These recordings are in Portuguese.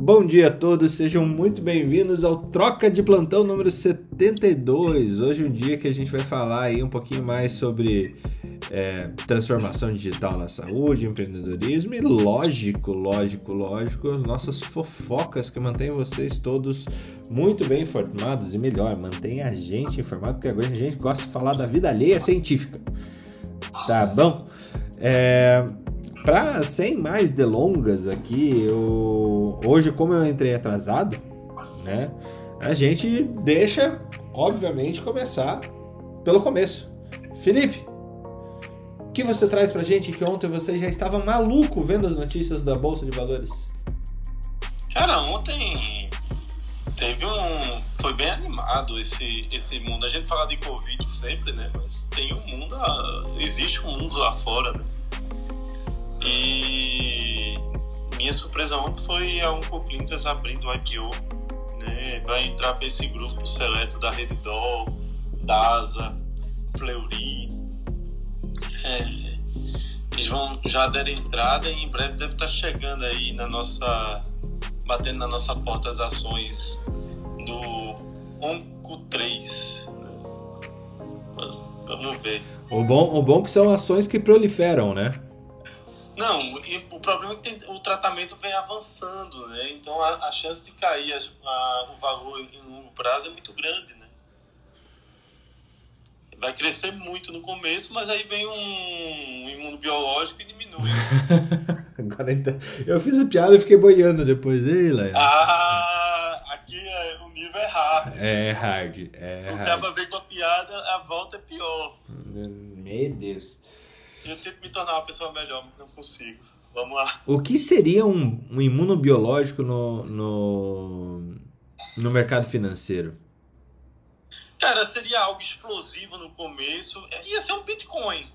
Bom dia a todos, sejam muito bem-vindos ao Troca de Plantão número 72. Hoje é um dia que a gente vai falar aí um pouquinho mais sobre é, transformação digital na saúde, empreendedorismo e lógico, lógico, lógico, as nossas fofocas que mantêm vocês todos muito bem informados e melhor, mantém a gente informado, porque agora a gente gosta de falar da vida alheia científica. Tá bom? É, Pra, sem mais delongas aqui, eu, hoje, como eu entrei atrasado, né? A gente deixa, obviamente, começar pelo começo. Felipe, o que você traz pra gente que ontem você já estava maluco vendo as notícias da Bolsa de Valores? Cara, ontem teve um. Foi bem animado esse, esse mundo. A gente fala de Covid sempre, né? Mas tem um mundo. Existe um mundo lá fora, né? E minha surpresa ontem foi a Oncoclínicas abrindo o IPO. Né? Vai entrar para esse grupo seleto da Redidol, DASA, Fleury. É, eles vão já deram entrada e em breve deve estar chegando aí na nossa. batendo na nossa porta as ações do Onco 3. Né? Vamos ver. O bom, o bom é que são ações que proliferam, né? Não, o problema é que tem, o tratamento vem avançando, né? Então a, a chance de cair a, a, o valor em longo prazo é muito grande, né? Vai crescer muito no começo, mas aí vem um imunobiológico e diminui. Agora então, eu fiz a piada e fiquei boiando depois, ei, Léo. Ah, aqui é, o nível é hard. É hard, é hard. O cara vem com a piada, a volta é pior. Meu Deus. Eu tento me tornar uma pessoa melhor, mas não consigo. Vamos lá. O que seria um, um imunobiológico no, no, no mercado financeiro? Cara, seria algo explosivo no começo. Ia ser um Bitcoin.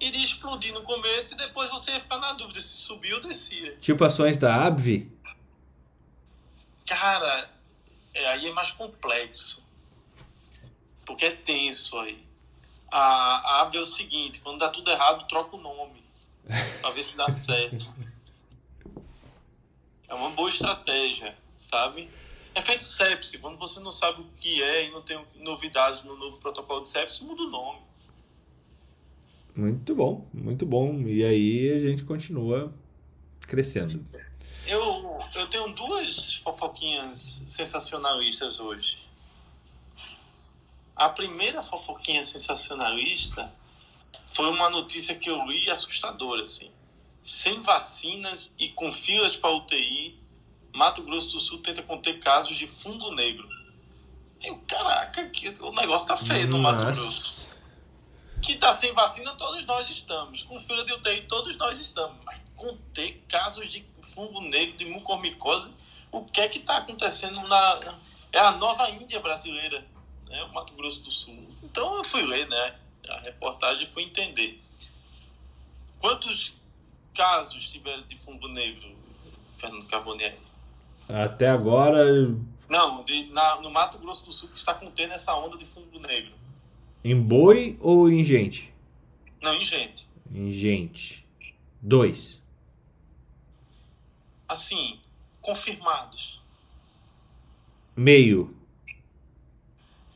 Iria explodir no começo e depois você ia ficar na dúvida se subiu ou descia. Tipo ações da ABV? Cara, é, aí é mais complexo. Porque é tenso aí a, a ave é o seguinte, quando dá tudo errado, troca o nome. Pra ver se dá certo. É uma boa estratégia, sabe? É feito sepsi. Quando você não sabe o que é e não tem novidades no novo protocolo de sepsi, muda o nome. Muito bom, muito bom. E aí a gente continua crescendo. Eu, eu tenho duas fofoquinhas sensacionalistas hoje. A primeira fofoquinha sensacionalista foi uma notícia que eu li assustadora, assim. Sem vacinas e com filas para UTI, Mato Grosso do Sul tenta conter casos de fungo negro. Eu, caraca, que, o negócio tá feio no Mato Grosso. Que tá sem vacina, todos nós estamos. Com fila de UTI, todos nós estamos. Mas conter casos de fungo negro, de mucormicose, o que é que tá acontecendo na. É a nova Índia brasileira né, o Mato Grosso do Sul. Então eu fui ler né, a reportagem e fui entender. Quantos casos tiveram de fungo negro, Fernando Carbonieri? Até agora. Não, de, na, no Mato Grosso do Sul que está contendo essa onda de fungo negro. Em boi ou em gente? Não, em gente. Em gente. Dois. Assim, confirmados. Meio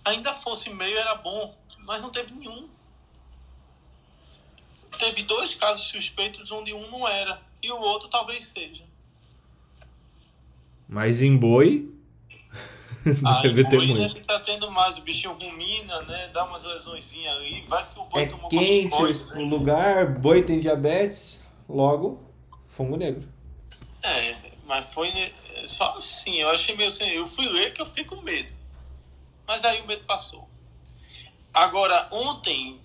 ainda fosse meio era bom, mas não teve nenhum. Teve dois casos suspeitos onde um não era e o outro talvez seja. Mas em boi ah, deve ter muito. Deve estar tá tendo mais, o bichinho rumina, né? Dá umas lesõezinhas ali, vai que o boi é tomou quente o né? lugar, boi tem diabetes, logo fungo negro. É, mas foi só assim, eu achei meio assim, eu fui ler que eu fiquei com medo. Mas aí o medo passou. Agora, ontem,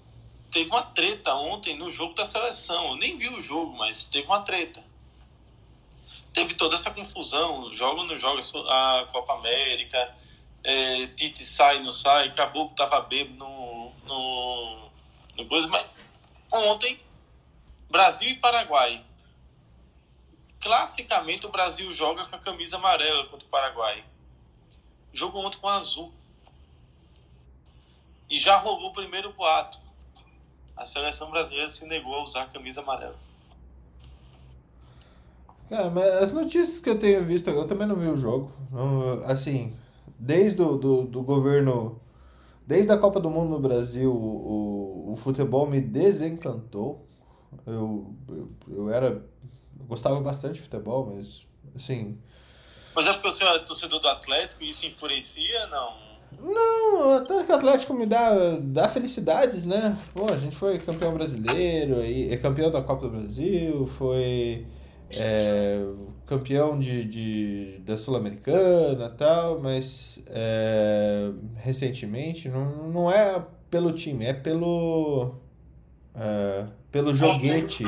teve uma treta ontem no jogo da seleção. Eu nem vi o jogo, mas teve uma treta. Teve toda essa confusão, joga ou não joga a Copa América, é, Tite sai, não sai, acabou que tava bebo no, no, no coisa, mas ontem, Brasil e Paraguai. Classicamente o Brasil joga com a camisa amarela contra o Paraguai. Jogo ontem com azul. E já rolou o primeiro boato. A seleção brasileira se negou a usar a camisa amarela. Cara, mas as notícias que eu tenho visto, eu também não vi o jogo. Assim, desde o do, do governo, desde a Copa do Mundo no Brasil, o, o futebol me desencantou. Eu, eu, eu era. Eu gostava bastante de futebol, mas assim. Mas é porque o senhor é torcedor do Atlético e isso influencia, não? Não, até que o Atlético me dá, dá felicidades, né? Pô, a gente foi campeão brasileiro, é campeão da Copa do Brasil, foi é, campeão de, de, da Sul-Americana tal, mas é, recentemente não, não é pelo time, é pelo. É, pelo joguete.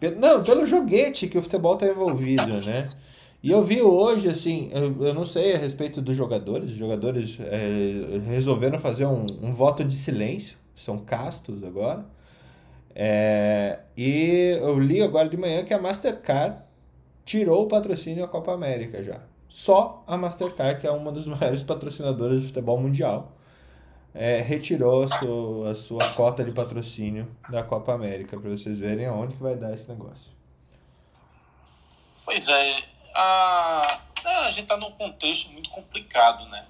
Pe, não, pelo joguete que o futebol está envolvido, né? E eu vi hoje, assim, eu, eu não sei a respeito dos jogadores, os jogadores é, resolveram fazer um, um voto de silêncio, são castos agora. É, e eu li agora de manhã que a Mastercard tirou o patrocínio da Copa América já. Só a Mastercard, que é uma das maiores patrocinadoras de futebol mundial, é, retirou a sua, a sua cota de patrocínio da Copa América, para vocês verem aonde que vai dar esse negócio. Pois é, a, a gente está num contexto muito complicado, né?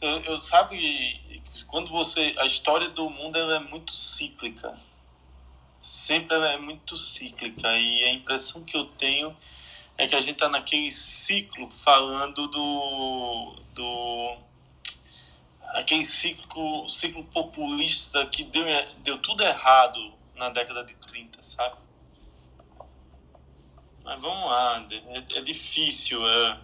Eu, eu sabe quando você a história do mundo ela é muito cíclica, sempre ela é muito cíclica e a impressão que eu tenho é que a gente está naquele ciclo falando do do aquele ciclo ciclo populista que deu deu tudo errado na década de 30, sabe? Mas vamos lá, é, é difícil. É,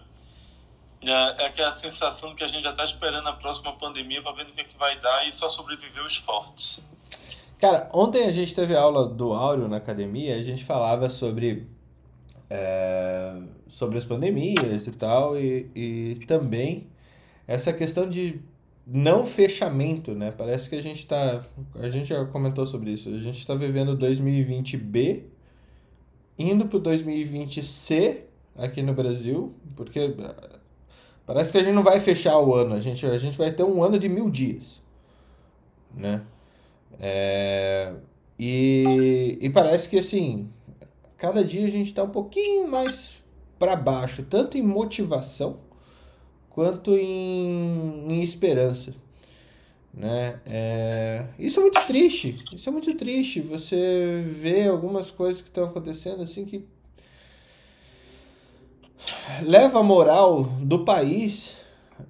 é, é aquela sensação que a gente já está esperando a próxima pandemia para ver no que, é que vai dar e só sobreviver os fortes. Cara, ontem a gente teve aula do Áureo na academia, a gente falava sobre, é, sobre as pandemias e tal, e, e também essa questão de não fechamento, né? Parece que a gente está. A gente já comentou sobre isso. A gente está vivendo 2020B indo para o 2020C aqui no Brasil, porque eh, parece que a gente não vai fechar o ano, a gente, a gente vai ter um ano de mil dias, né? É, e, e parece que assim, cada dia a gente está um pouquinho mais para baixo, tanto em motivação quanto em, em esperança. Né? É... Isso é muito triste. Isso é muito triste. Você vê algumas coisas que estão acontecendo assim que leva a moral do país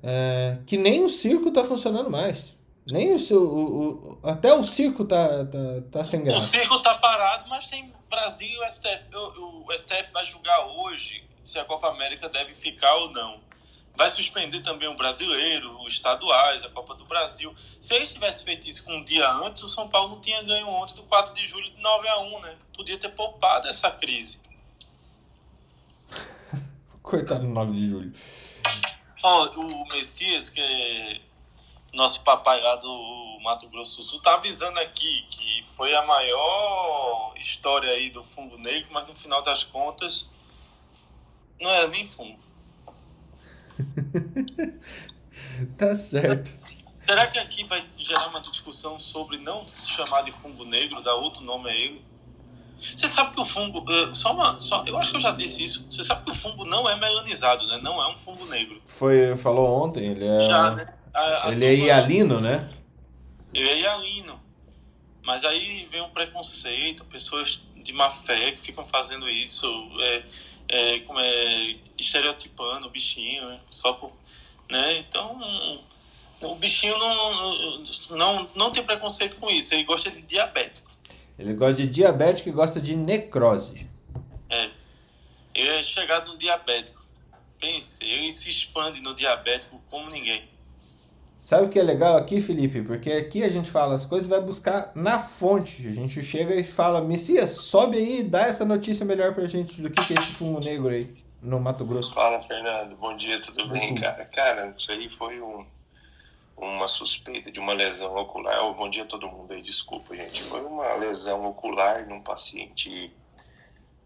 é... que nem o circo está funcionando mais. Nem o seu. O, o, até o circo tá, tá, tá sem graça. O circo tá parado, mas tem Brasil e o STF. O, o STF vai julgar hoje se a Copa América deve ficar ou não. Vai suspender também o brasileiro, os estaduais, a Copa do Brasil. Se eles tivessem feito isso um dia antes, o São Paulo não tinha ganho ontem do 4 de julho de 9 a 1, né? Podia ter poupado essa crise. Coitado do 9 de julho. Ó, o Messias, que é nosso papai lá do Mato Grosso do Sul, tá avisando aqui que foi a maior história aí do fungo negro, mas no final das contas não era nem fungo. tá certo. Será que aqui vai gerar uma discussão sobre não se chamar de fungo negro, dar outro nome a ele? Você sabe que o fungo. Eh, só uma, só, eu acho que eu já disse isso. Você sabe que o fungo não é melanizado, né? Não é um fungo negro. Foi, falou ontem, ele é. Já, né? A, a ele é hialino, né? Ele é hialino. Mas aí vem um preconceito, pessoas de má fé que ficam fazendo isso. É, é, como é, estereotipando o bichinho, né? só por, né? Então, o bichinho não, não, não tem preconceito com isso, ele gosta de diabético. Ele gosta de diabético e gosta de necrose. É, ele é chegado no diabético. Pense, ele se expande no diabético como ninguém. Sabe o que é legal aqui, Felipe? Porque aqui a gente fala as coisas e vai buscar na fonte. A gente chega e fala, Messias, sobe aí e dá essa notícia melhor pra gente do que, que é esse fumo negro aí no Mato Grosso. Fala, Fernando. Bom dia, tudo bem, cara? Cara, isso aí foi um, uma suspeita de uma lesão ocular. Oh, bom dia a todo mundo aí, desculpa, gente. Foi uma lesão ocular num paciente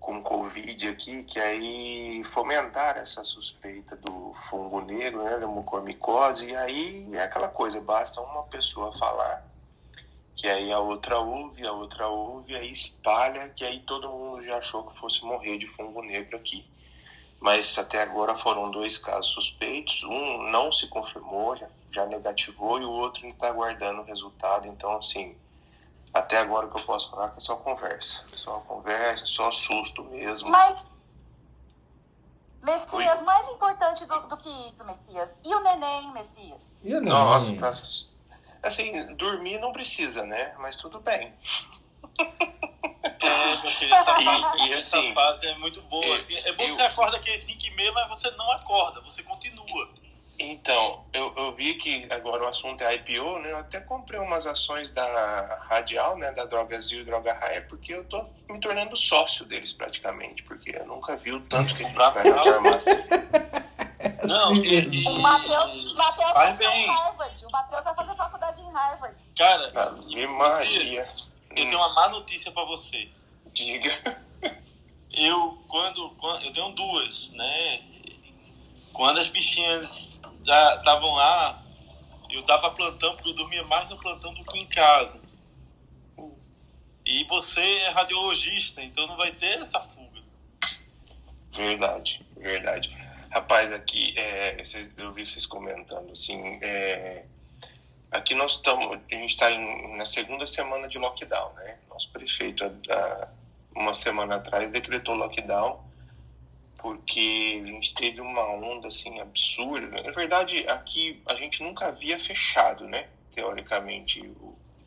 com Covid aqui, que aí fomentaram essa suspeita do fungo negro, né, da mucormicose, e aí é aquela coisa, basta uma pessoa falar que aí a outra ouve, a outra ouve, aí espalha, que aí todo mundo já achou que fosse morrer de fungo negro aqui. Mas até agora foram dois casos suspeitos, um não se confirmou, já, já negativou, e o outro está aguardando o resultado. Então, assim, até agora o que eu posso falar é que é só conversa. Só conversa, só susto mesmo. Mas, Messias, Oi? mais importante do, do, que isso, Messias. E o neném, Messias? E o neném? Nossa, tá Assim, dormir não precisa, né? Mas tudo bem. É, meu filho, essa, e, e, essa assim, fase é muito boa. Assim. É bom eu, que você acorda aqui às 5 e meia, mas você não acorda, você continua. Então, eu, eu vi que agora o assunto é IPO, né? Eu até comprei umas ações da Radial, né? Da Drogazil e Droga Raia, porque eu tô me tornando sócio deles praticamente, porque eu nunca vi o tanto que a gente vai na farmácia. Não, e, e, o Matheus vai bem. Harvard. O Matheus vai fazer faculdade em Harvard. Cara, ah, Maria. eu tenho uma má notícia para você. Diga. Eu, quando, quando. Eu tenho duas, né? Quando as bichinhas estavam lá, eu dava plantão, porque eu dormia mais no plantão do que em casa. E você é radiologista, então não vai ter essa fuga. Verdade, verdade. Rapaz, aqui, é, eu vi vocês comentando, assim, é, aqui nós estamos, a gente está na segunda semana de lockdown, né? Nosso prefeito, uma semana atrás, decretou lockdown, porque a gente teve uma onda, assim, absurda. Na verdade, aqui a gente nunca havia fechado, né? Teoricamente,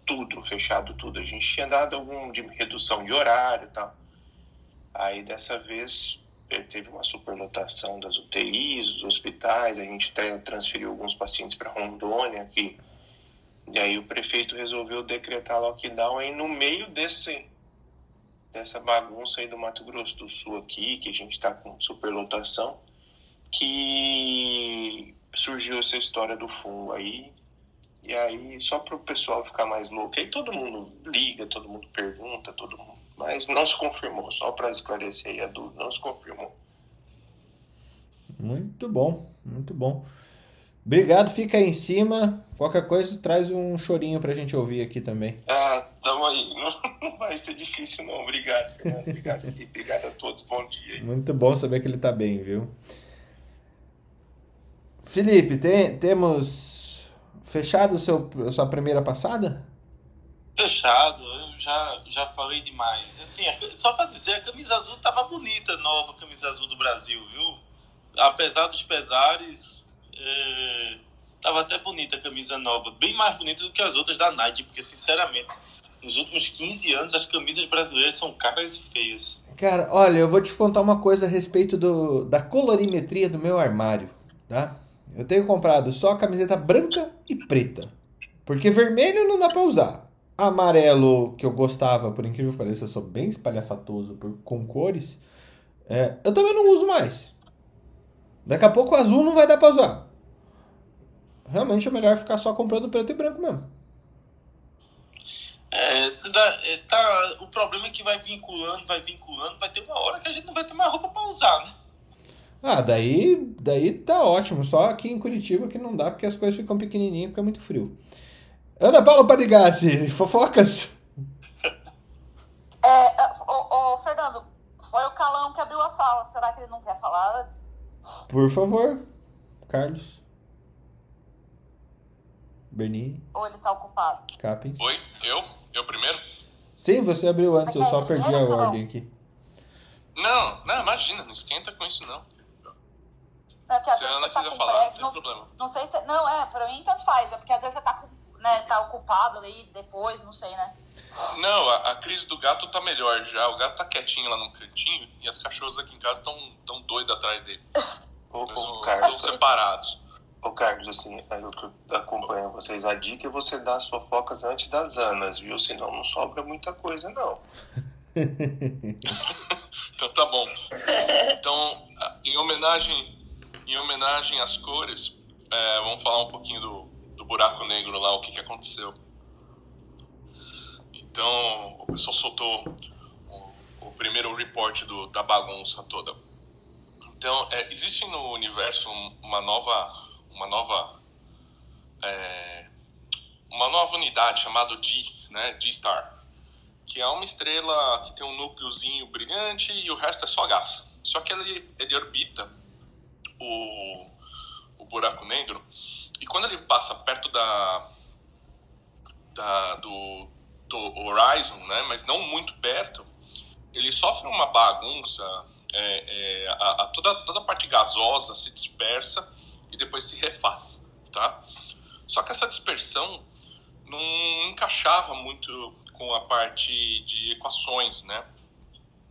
tudo, fechado tudo. A gente tinha dado algum de redução de horário tal. Aí, dessa vez, teve uma superlotação das UTIs, dos hospitais, a gente até transferiu alguns pacientes para Rondônia aqui. E aí o prefeito resolveu decretar lockdown aí no meio desse dessa bagunça aí do Mato Grosso do Sul aqui, que a gente está com superlotação, que surgiu essa história do fungo aí. E aí, só para o pessoal ficar mais louco, aí todo mundo liga, todo mundo pergunta, todo mundo mas não se confirmou, só para esclarecer aí a dúvida, não se confirmou. Muito bom, muito bom. Obrigado, fica aí em cima. Qualquer coisa, traz um chorinho pra gente ouvir aqui também. Ah, tamo aí. Não vai ser difícil, não. Obrigado, Fernando. Obrigado, Obrigado a todos. Bom dia. Muito bom saber que ele tá bem, viu? Felipe, tem, temos fechado seu, a sua primeira passada? Fechado, eu já, já falei demais. Assim, só para dizer, a camisa azul tava bonita, nova camisa azul do Brasil, viu? Apesar dos pesares, é, tava até bonita a camisa nova, bem mais bonita do que as outras da Nike, porque sinceramente, nos últimos 15 anos as camisas brasileiras são caras e feias. Cara, olha, eu vou te contar uma coisa a respeito do, da colorimetria do meu armário, tá? Eu tenho comprado só camiseta branca e preta. Porque vermelho não dá pra usar amarelo que eu gostava, por incrível que pareça, eu sou bem espalhafatoso por, com cores, é, eu também não uso mais. Daqui a pouco o azul não vai dar pra usar. Realmente é melhor ficar só comprando preto e branco mesmo. É, é, tá, o problema é que vai vinculando, vai vinculando, vai ter uma hora que a gente não vai ter mais roupa para usar, né? Ah, daí, daí tá ótimo. Só aqui em Curitiba que não dá porque as coisas ficam pequenininhas porque é muito frio. Ana Paula Panigassi, fofocas? É, ô, ô, Fernando, foi o Calão que abriu a sala. Será que ele não quer falar antes? Por favor, Carlos. Berni. Ou ele tá ocupado? Capins. Oi, eu? Eu primeiro? Sim, você abriu antes, eu só perdi a ordem aqui. Não, não, imagina, não esquenta com isso não. não se a Ana tá quiser falar, pré, não tem não, problema. Não sei se. Não, é, pra mim tanto faz, é porque às vezes você tá né, tá ocupado aí depois, não sei, né? Não, a, a, crise do gato tá melhor já. O gato tá quietinho lá no cantinho e as cachorras aqui em casa estão tão doidas atrás dele. Ô, Mas Carlos, estão separados. Ô, Carlos, assim, eu que acompanho vocês, a dica é você dar as fofocas antes das anas, viu? Senão não sobra muita coisa, não. então tá bom. Então, em homenagem, em homenagem às cores, é, vamos falar um pouquinho do, do buraco negro lá, o que, que aconteceu. Então, o pessoal soltou o, o primeiro report do, da bagunça toda. Então, é, existe no universo uma nova, uma nova, é, uma nova unidade chamada D, né, D-Star, que é uma estrela que tem um núcleozinho brilhante e o resto é só gás. Só que ele, ele orbita o, o buraco negro e quando ele passa perto da, da do, do Horizon, né, mas não muito perto, ele sofre uma bagunça, é, é, a, a, toda, toda a parte gasosa se dispersa e depois se refaz, tá? Só que essa dispersão não encaixava muito com a parte de equações, né?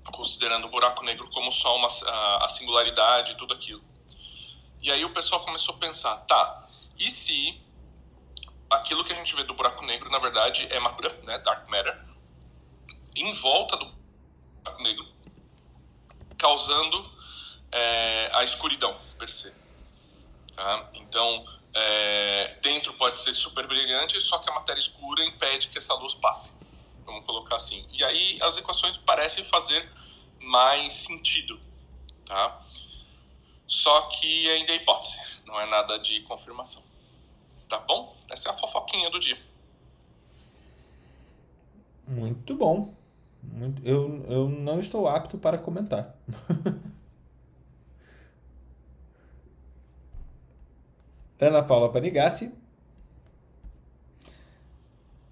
Considerando o buraco negro como só uma, a, singularidade e tudo aquilo. E aí o pessoal começou a pensar, tá, e se aquilo que a gente vê do buraco negro, na verdade, é matéria, né, dark matter, em volta do buraco negro, causando é, a escuridão, per se. Tá? Então, é, dentro pode ser super brilhante, só que a matéria escura impede que essa luz passe. Vamos colocar assim. E aí as equações parecem fazer mais sentido, tá? Só que ainda é hipótese, não é nada de confirmação. Tá bom? Essa é a fofoquinha do dia. Muito bom. Muito, eu, eu não estou apto para comentar. Ana Paula Panigassi.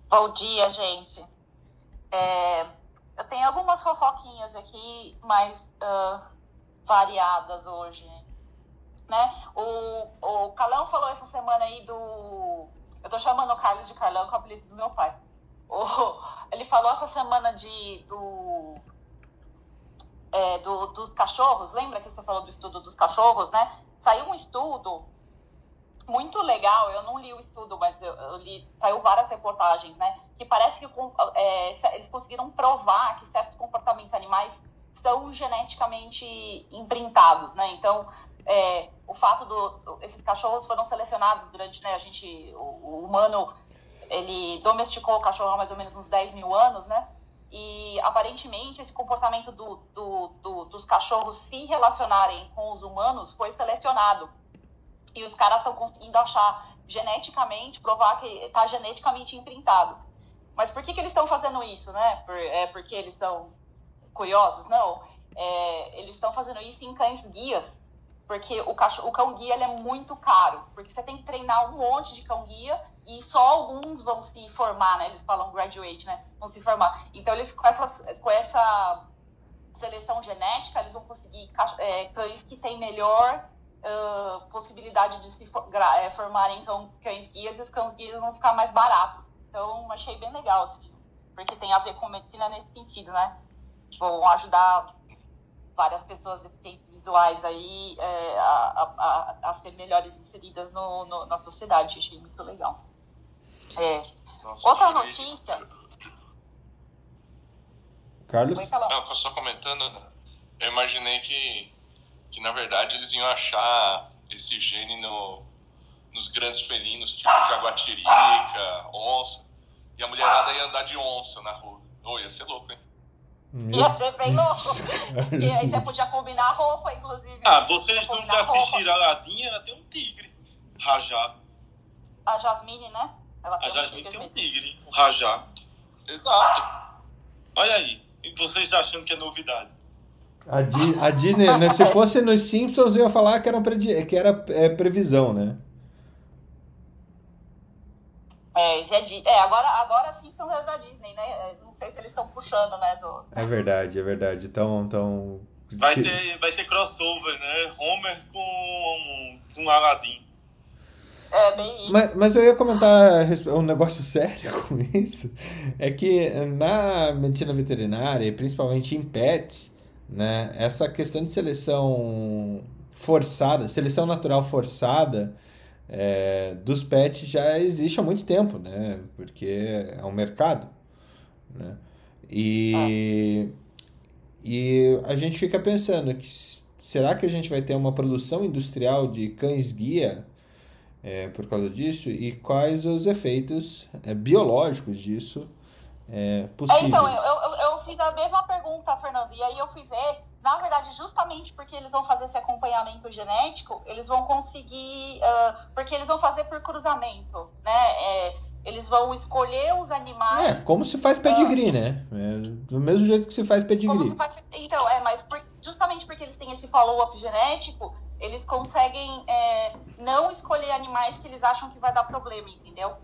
Bom dia, gente. É, eu tenho algumas fofoquinhas aqui mais uh, variadas hoje. Né? O, o Calão falou essa semana aí do. Eu tô chamando o Carlos de Carlão, que é o apelido do meu pai. O, ele falou essa semana de do, é, do, dos cachorros. Lembra que você falou do estudo dos cachorros, né? Saiu um estudo muito legal, eu não li o estudo, mas eu, eu li, saiu várias reportagens, né? Que parece que é, eles conseguiram provar que certos comportamentos animais são geneticamente imprintados, né? Então, é, o fato do esses cachorros foram selecionados durante, né? A gente, o, o humano, ele domesticou o cachorro há mais ou menos uns 10 mil anos, né? E aparentemente esse comportamento do, do, do, dos cachorros se relacionarem com os humanos foi selecionado e os caras estão conseguindo achar geneticamente, provar que está geneticamente imprintado. Mas por que, que eles estão fazendo isso, né? Por, é porque eles são curiosos? Não. É, eles estão fazendo isso em cães guias, porque o, cachorro, o cão guia é muito caro, porque você tem que treinar um monte de cão guia e só alguns vão se formar, né? Eles falam graduate, né? Vão se formar. Então eles com essa, com essa seleção genética eles vão conseguir é, cães que têm melhor uh, possibilidade de se for, é, formarem então, cães guias e os cães guias vão ficar mais baratos. Então, achei bem legal, assim, porque tem a ver com medicina nesse sentido, né? Vão ajudar várias pessoas deficientes visuais aí é, a, a, a, ser melhores inseridas no, no, na sociedade. Achei muito legal. É. Nossa, Outra notícia. Carlos? Não, só comentando, eu imaginei que que na verdade eles iam achar esse gene no, nos grandes felinos, tipo jaguatirica, onça, e a mulherada ia andar de onça na rua. Oh, ia ser louco, hein? Ia ser bem louco. e aí você podia combinar a roupa, inclusive. Ah, vocês nunca assistiram a Ladinha? Ela tem um tigre, Rajá. A Jasmine, né? Ela a Jasmine um tem um tigre, um Rajá. Exato. Olha aí. E vocês achando que é novidade? A, Di, a Disney, né? Se fosse nos Simpsons, eu ia falar que era, que era é, previsão, né? É, é, é, agora, agora Simpsons é da Disney, né? É, não sei se eles estão puxando, né? Do... É verdade, é verdade. Então. então... Vai, ter, vai ter crossover, né? Homer com, com Aladdin. É, bem isso. Mas, mas eu ia comentar um negócio sério com isso. É que na medicina veterinária, principalmente em pets, né? Essa questão de seleção forçada, seleção natural forçada é, dos pets já existe há muito tempo, né? Porque é um mercado, né? E, ah. e a gente fica pensando que será que a gente vai ter uma produção industrial de cães guia é, por causa disso e quais os efeitos é, biológicos disso é, possíveis? É, então, eu, eu, eu fiz a mesma pergunta, Fernando, e aí eu fui ver, na verdade, justamente porque eles vão fazer esse acompanhamento genético, eles vão conseguir, uh, porque eles vão fazer por cruzamento, né? É, eles vão escolher os animais. É, como se faz pedigree, né? É, do mesmo jeito que se faz pedigree. Se faz... Então, é, mas por... justamente porque eles têm esse follow-up genético, eles conseguem é, não escolher animais que eles acham que vai dar problema, entendeu?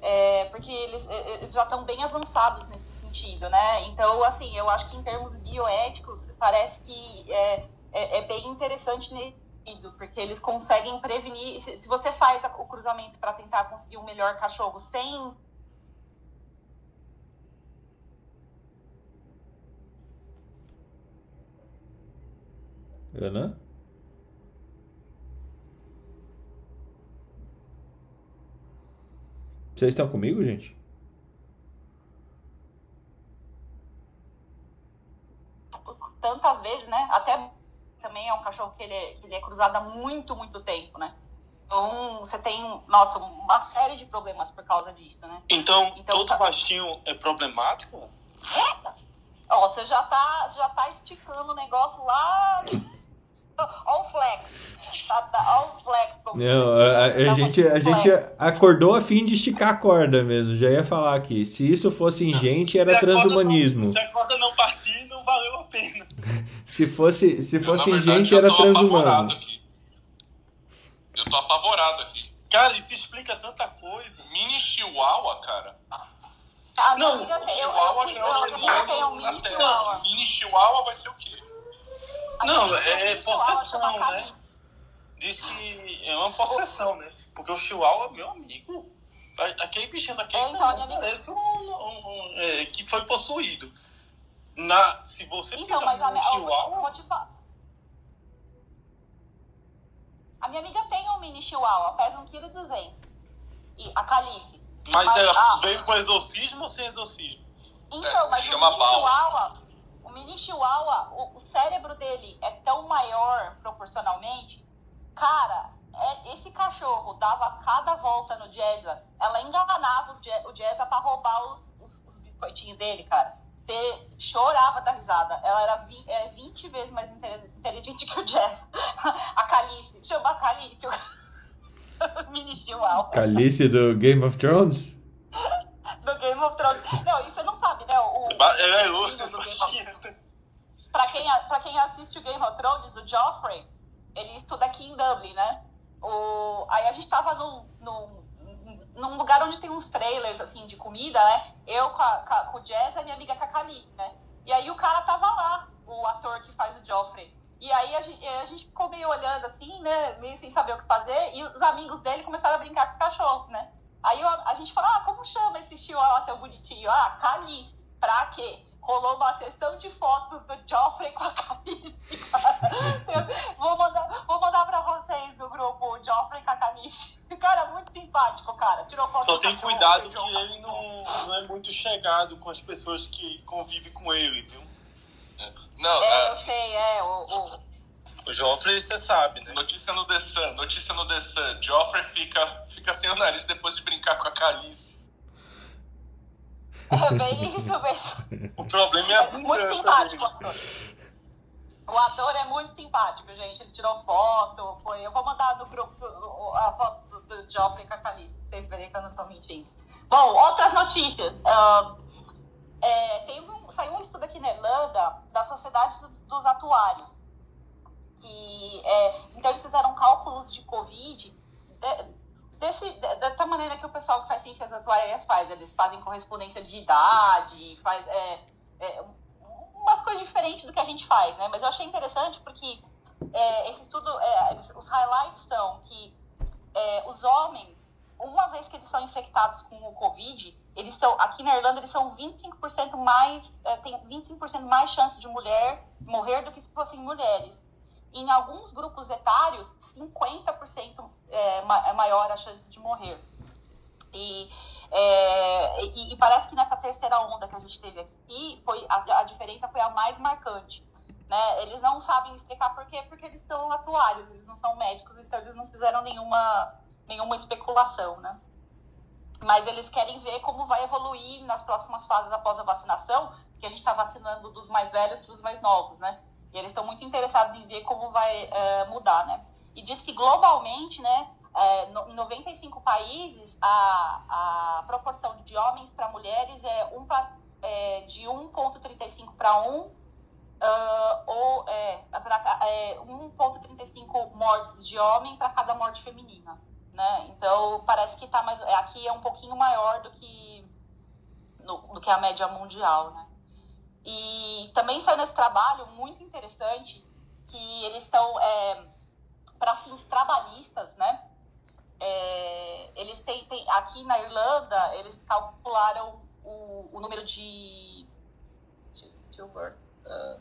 É, porque eles, é, eles já estão bem avançados nesse sentido, né? Então, assim, eu acho que em termos bioéticos, parece que é, é, é bem interessante nesse sentido, porque eles conseguem prevenir. Se, se você faz o cruzamento para tentar conseguir um melhor cachorro sem Ana? Vocês estão comigo, gente? Tantas vezes, né? Até também é um cachorro que ele é, ele é cruzado há muito, muito tempo, né? Então, você tem, nossa, uma série de problemas por causa disso, né? Então, então todo tá... baixinho é problemático? Ó, você já tá, já tá esticando o negócio lá Olha o flex. Olha o flex. Não, a, a, a gente, a gente acordou a fim de esticar a corda mesmo. Já ia falar aqui. Se isso fosse ingente, era se transhumanismo. Não, se a corda não partir, não valeu a pena. se fosse, se fosse eu, ingente, era transhumano. Eu tô apavorado aqui. Cara, isso explica tanta coisa. Mini Chihuahua, cara. Ah, não, não Chihuahua já é um Mini Chihuahua vai ser o quê? Não, é, é possessão, né? Diz que é uma possessão, né? Porque o Chihuahua, meu amigo, aquele bichinho daquele é, parece um, um, um é, que foi possuído. Na, se você então, fizer um Chihuahua... A minha amiga tem um mini Chihuahua, pesa 1,2 kg. E a Calice. Mas, mas ela ah, veio com exorcismo ou sem exorcismo? Então, é, mas chama o mini Chihuahua mini chihuahua, o, o, cérebro dele é tão maior proporcionalmente, cara, é, esse cachorro dava cada volta no Jazza, ela enganava o Jazza pra roubar os, os, os, biscoitinhos dele, cara. Você chorava da risada. Ela era 20, é, 20 vezes mais inteligente que o Jazz. A Calice, chama a Calice. mini chihuahua. Calice do Game of Thrones? do Game of Thrones. Não, isso você não sabe, né? O, é, eu, pra, quem, pra quem assiste o Game of Thrones, o Joffrey, ele estuda aqui em Dublin, né? O, aí a gente tava num, num, num lugar onde tem uns trailers, assim, de comida, né? Eu com, a, com o Jazz e a minha amiga com a Calice, né? E aí o cara tava lá, o ator que faz o Joffrey. E aí a gente, a gente ficou meio olhando assim, né? Meio sem saber o que fazer. E os amigos dele começaram a brincar com os cachorros, né? Aí eu, a gente fala, ah, como chama esse chihuahua tão bonitinho? Ah, Calice. Pra quê? Rolou uma sessão de fotos do Joffrey com a Calice, vou, mandar, vou mandar pra vocês do grupo o Joffrey com a Calice. Cara, muito simpático, cara. Tirou foto Só tem cuidado que ele não, não é muito chegado com as pessoas que convivem com ele, viu? Não, é, é... eu sei, é. O, o o Joffrey, você sabe, né? Notícia no The Sun, notícia no The Sun. Joffrey fica, fica sem o nariz depois de brincar com a Calice. É bem isso mesmo. O problema é a vingança. Muito simpático. O ator é muito simpático, gente. Ele tirou foto. Foi... Eu vou mandar no grupo a foto do Joffrey com a Calice. Pra vocês verem que eu não tô mentindo. Bom, outras notícias. Uh, é, tem um, saiu um estudo aqui na Irlanda da Sociedade dos Atuários que é, então eles fizeram cálculos de Covid de, desse, dessa maneira que o pessoal que faz ciências atuais faz. Eles fazem correspondência de idade, faz é, é, umas coisas diferentes do que a gente faz, né? Mas eu achei interessante porque é, esse estudo, é, os highlights são que é, os homens, uma vez que eles são infectados com o Covid, eles são, aqui na Irlanda, eles são 25% mais, tem 25% mais chance de mulher morrer do que se fossem mulheres em alguns grupos etários, 50% é, é maior a chance de morrer. E, é, e, e, parece que nessa terceira onda que a gente teve aqui, foi, a, a diferença foi a mais marcante. Né? Eles não sabem explicar por quê, porque eles são atuários, eles não são médicos, então eles não fizeram nenhuma, nenhuma especulação. Né? Mas eles querem ver como vai evoluir nas próximas fases após a vacinação, que a gente está vacinando dos mais velhos para os mais novos, né? E eles estão muito interessados em ver como vai uh, mudar, né? E diz que globalmente, né, no, em 95 países, a, a proporção de homens para mulheres é, um pra, é de 1,35 para 1, uh, ou é, é 1,35 mortes de homem para cada morte feminina. Né? Então, parece que tá mais, aqui é um pouquinho maior do que, no, do que a média mundial. Né? E também saiu nesse trabalho muito interessante que eles estão, é, para fins trabalhistas, né? É, eles têm, têm, aqui na Irlanda, eles calcularam o, o número de, de, de uh,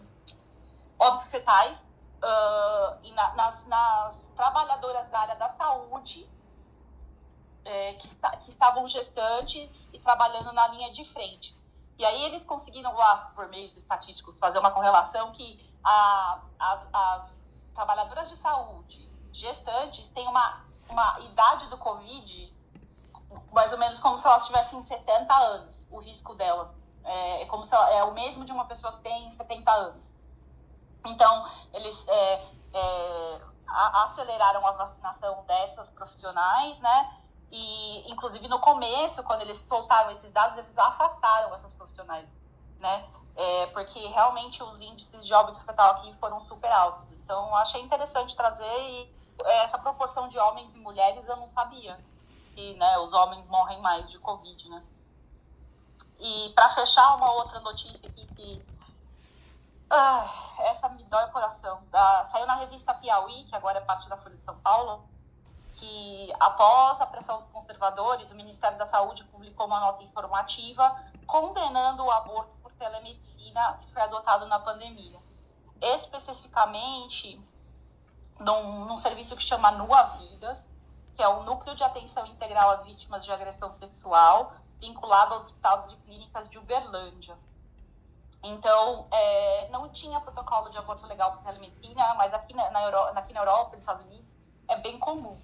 óbitos fetais uh, na, nas, nas, trabalhadoras da área da saúde é, que, que, estavam gestantes e trabalhando na linha de frente. E aí eles conseguiram lá, por meios estatísticos, fazer uma correlação que a, as, as trabalhadoras de saúde gestantes têm uma uma idade do Covid mais ou menos como se elas tivessem 70 anos, o risco delas. É, é como se é o mesmo de uma pessoa que tem 70 anos. Então, eles é, é, aceleraram a vacinação dessas profissionais, né? E, inclusive, no começo, quando eles soltaram esses dados, eles afastaram essas profissionais, né? É, porque realmente os índices de óbito fetal aqui foram super altos. Então, achei interessante trazer e essa proporção de homens e mulheres eu não sabia. E né, os homens morrem mais de Covid, né? E para fechar, uma outra notícia aqui que. Ah, essa me dói o coração. Ah, saiu na revista Piauí, que agora é parte da Folha de São Paulo, que após a pressão dos conservadores, o Ministério da Saúde publicou uma nota informativa condenando o aborto por telemedicina que foi adotado na pandemia. Especificamente, num, num serviço que chama Nua Vidas, que é o Núcleo de Atenção Integral às Vítimas de Agressão Sexual, vinculado ao Hospital de Clínicas de Uberlândia. Então, é, não tinha protocolo de aborto legal para telemedicina, mas aqui na, na, Euro, aqui na Europa, nos Estados Unidos, é bem comum.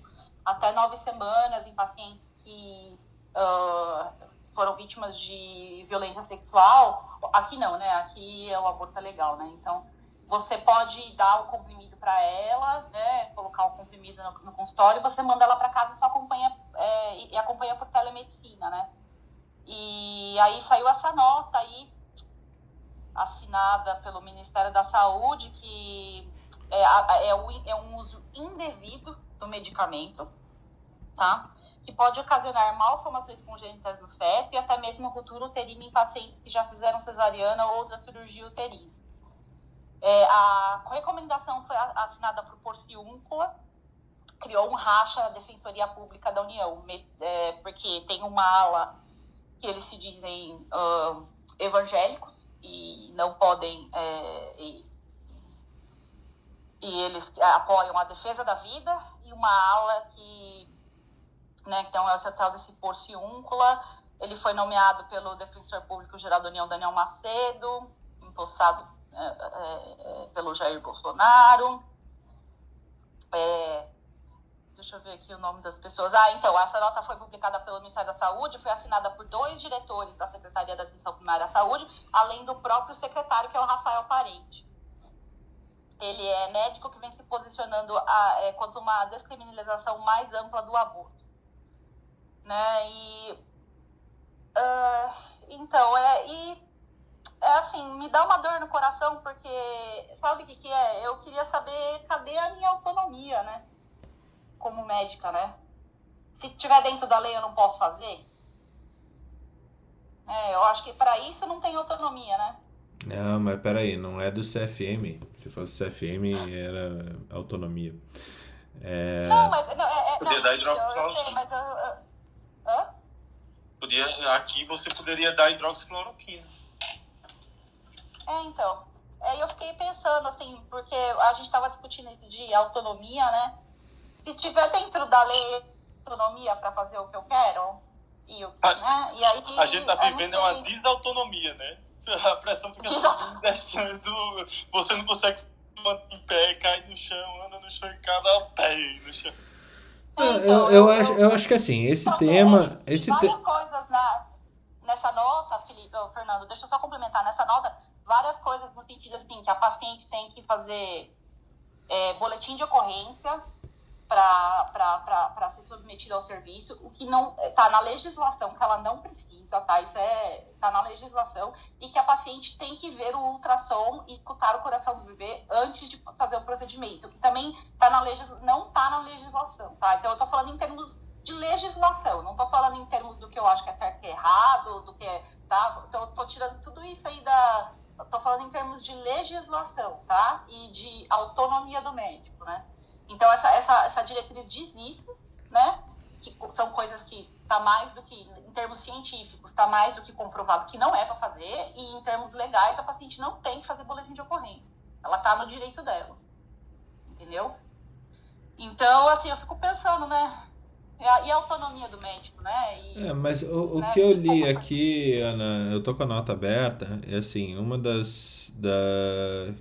Até nove semanas em pacientes que uh, foram vítimas de violência sexual. Aqui não, né? Aqui é o aborto legal, né? Então, você pode dar o comprimido para ela, né, colocar o comprimido no, no consultório, você manda ela para casa e só acompanha é, e, acompanha por telemedicina, né? E aí saiu essa nota aí assinada pelo Ministério da Saúde que é, é, é um uso indevido do medicamento, tá? Que pode ocasionar malformações congênitas no feto e até mesmo ruptura uterina em pacientes que já fizeram cesariana ou outra cirurgia uterina. É, a recomendação foi assinada por Porciúncula, criou um racha na Defensoria Pública da União, é, porque tem uma ala que eles se dizem uh, evangélicos e não podem. É, e, e, eles apoiam a defesa da vida, e uma ala que. Né, então, é o tal desse Porciúncula. Ele foi nomeado pelo Defensor Público Geral da União, Daniel Macedo, empossado é, é, é, pelo Jair Bolsonaro. É, deixa eu ver aqui o nome das pessoas. Ah, então, essa nota foi publicada pelo Ministério da Saúde, foi assinada por dois diretores da Secretaria da Atenção Primária à Saúde, além do próprio secretário, que é o Rafael Parente. Ele é médico que vem se posicionando a, é, quanto uma descriminalização mais ampla do aborto. Né? E, uh, então, é, e é assim, me dá uma dor no coração, porque sabe o que, que é? Eu queria saber cadê a minha autonomia, né? Como médica, né? Se tiver dentro da lei eu não posso fazer? É, eu acho que para isso não tem autonomia, né? Não, mas peraí, não é do CFM. Se fosse CFM, era autonomia. É... Não, mas. Não, é, é, podia não, dar hidroxicloroquina. Mas eu, eu, hã? Podia, aqui você poderia dar hidroxicloroquina. É, então. Aí eu fiquei pensando, assim, porque a gente estava discutindo isso de autonomia, né? Se tiver dentro da lei autonomia para fazer o que eu quero, e, o, a, né? e aí. A gente tá vivendo é uma desautonomia, né? A pressão fica descendo, você não consegue em pé, cai no chão, anda no chão e cada pé no chão. É, então, eu, eu, acho, eu acho que assim, esse tema. Esse várias te... coisas na, nessa nota, Felipe, oh, Fernando, deixa eu só complementar. Nessa nota, várias coisas no sentido assim, que a paciente tem que fazer é, boletim de ocorrência, para ser submetida ao serviço, o que não está na legislação, que ela não precisa, tá? Isso é está na legislação e que a paciente tem que ver o ultrassom e escutar o coração do bebê antes de fazer o procedimento, que também tá na legis, não está na legislação, tá? Então eu estou falando em termos de legislação, não estou falando em termos do que eu acho que é certo e errado, do que é, tá? Então eu tô tirando tudo isso aí da estou falando em termos de legislação, tá? E de autonomia do médico, né? Então, essa, essa, essa diretriz diz isso, né? Que são coisas que está mais do que, em termos científicos, está mais do que comprovado que não é para fazer, e em termos legais, a paciente não tem que fazer boletim de ocorrência. Ela está no direito dela. Entendeu? Então, assim, eu fico pensando, né? E a, autonomia do médico, né? E, é, mas o, o né? que eu li aqui, Ana, eu tô com a nota aberta, é assim, uma das da,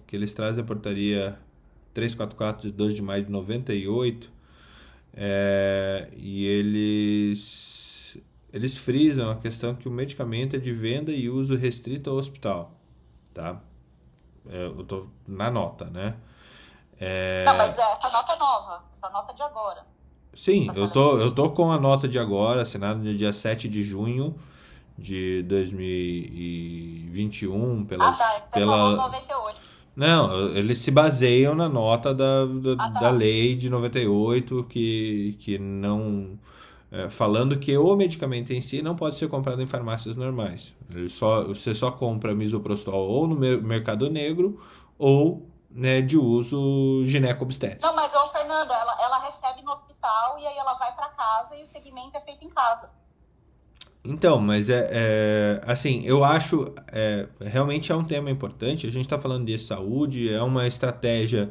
que eles trazem a portaria 344 de 2 de maio de 98, é, e eles, eles frisam a questão que o medicamento é de venda e uso restrito ao hospital, tá? É, eu tô na nota, né? É... Não, mas é, essa nota é nova, essa nota é de agora. Sim, eu tô, eu tô com a nota de agora, assinada no dia 7 de junho de 2021 pela, ah, tá, é pela 98. Não, eles se baseiam na nota da, da, ah, tá. da lei de 98, que, que não. É, falando que o medicamento em si não pode ser comprado em farmácias normais. Ele só, você só compra misoprostol ou no mercado negro ou né, de uso gineco-obstétrico. Não, mas, ô, Fernanda, ela, ela recebe no hospital e aí ela vai para casa e o segmento é feito em casa. Então, mas é, é assim, eu acho é, realmente é um tema importante. A gente está falando de saúde, é uma estratégia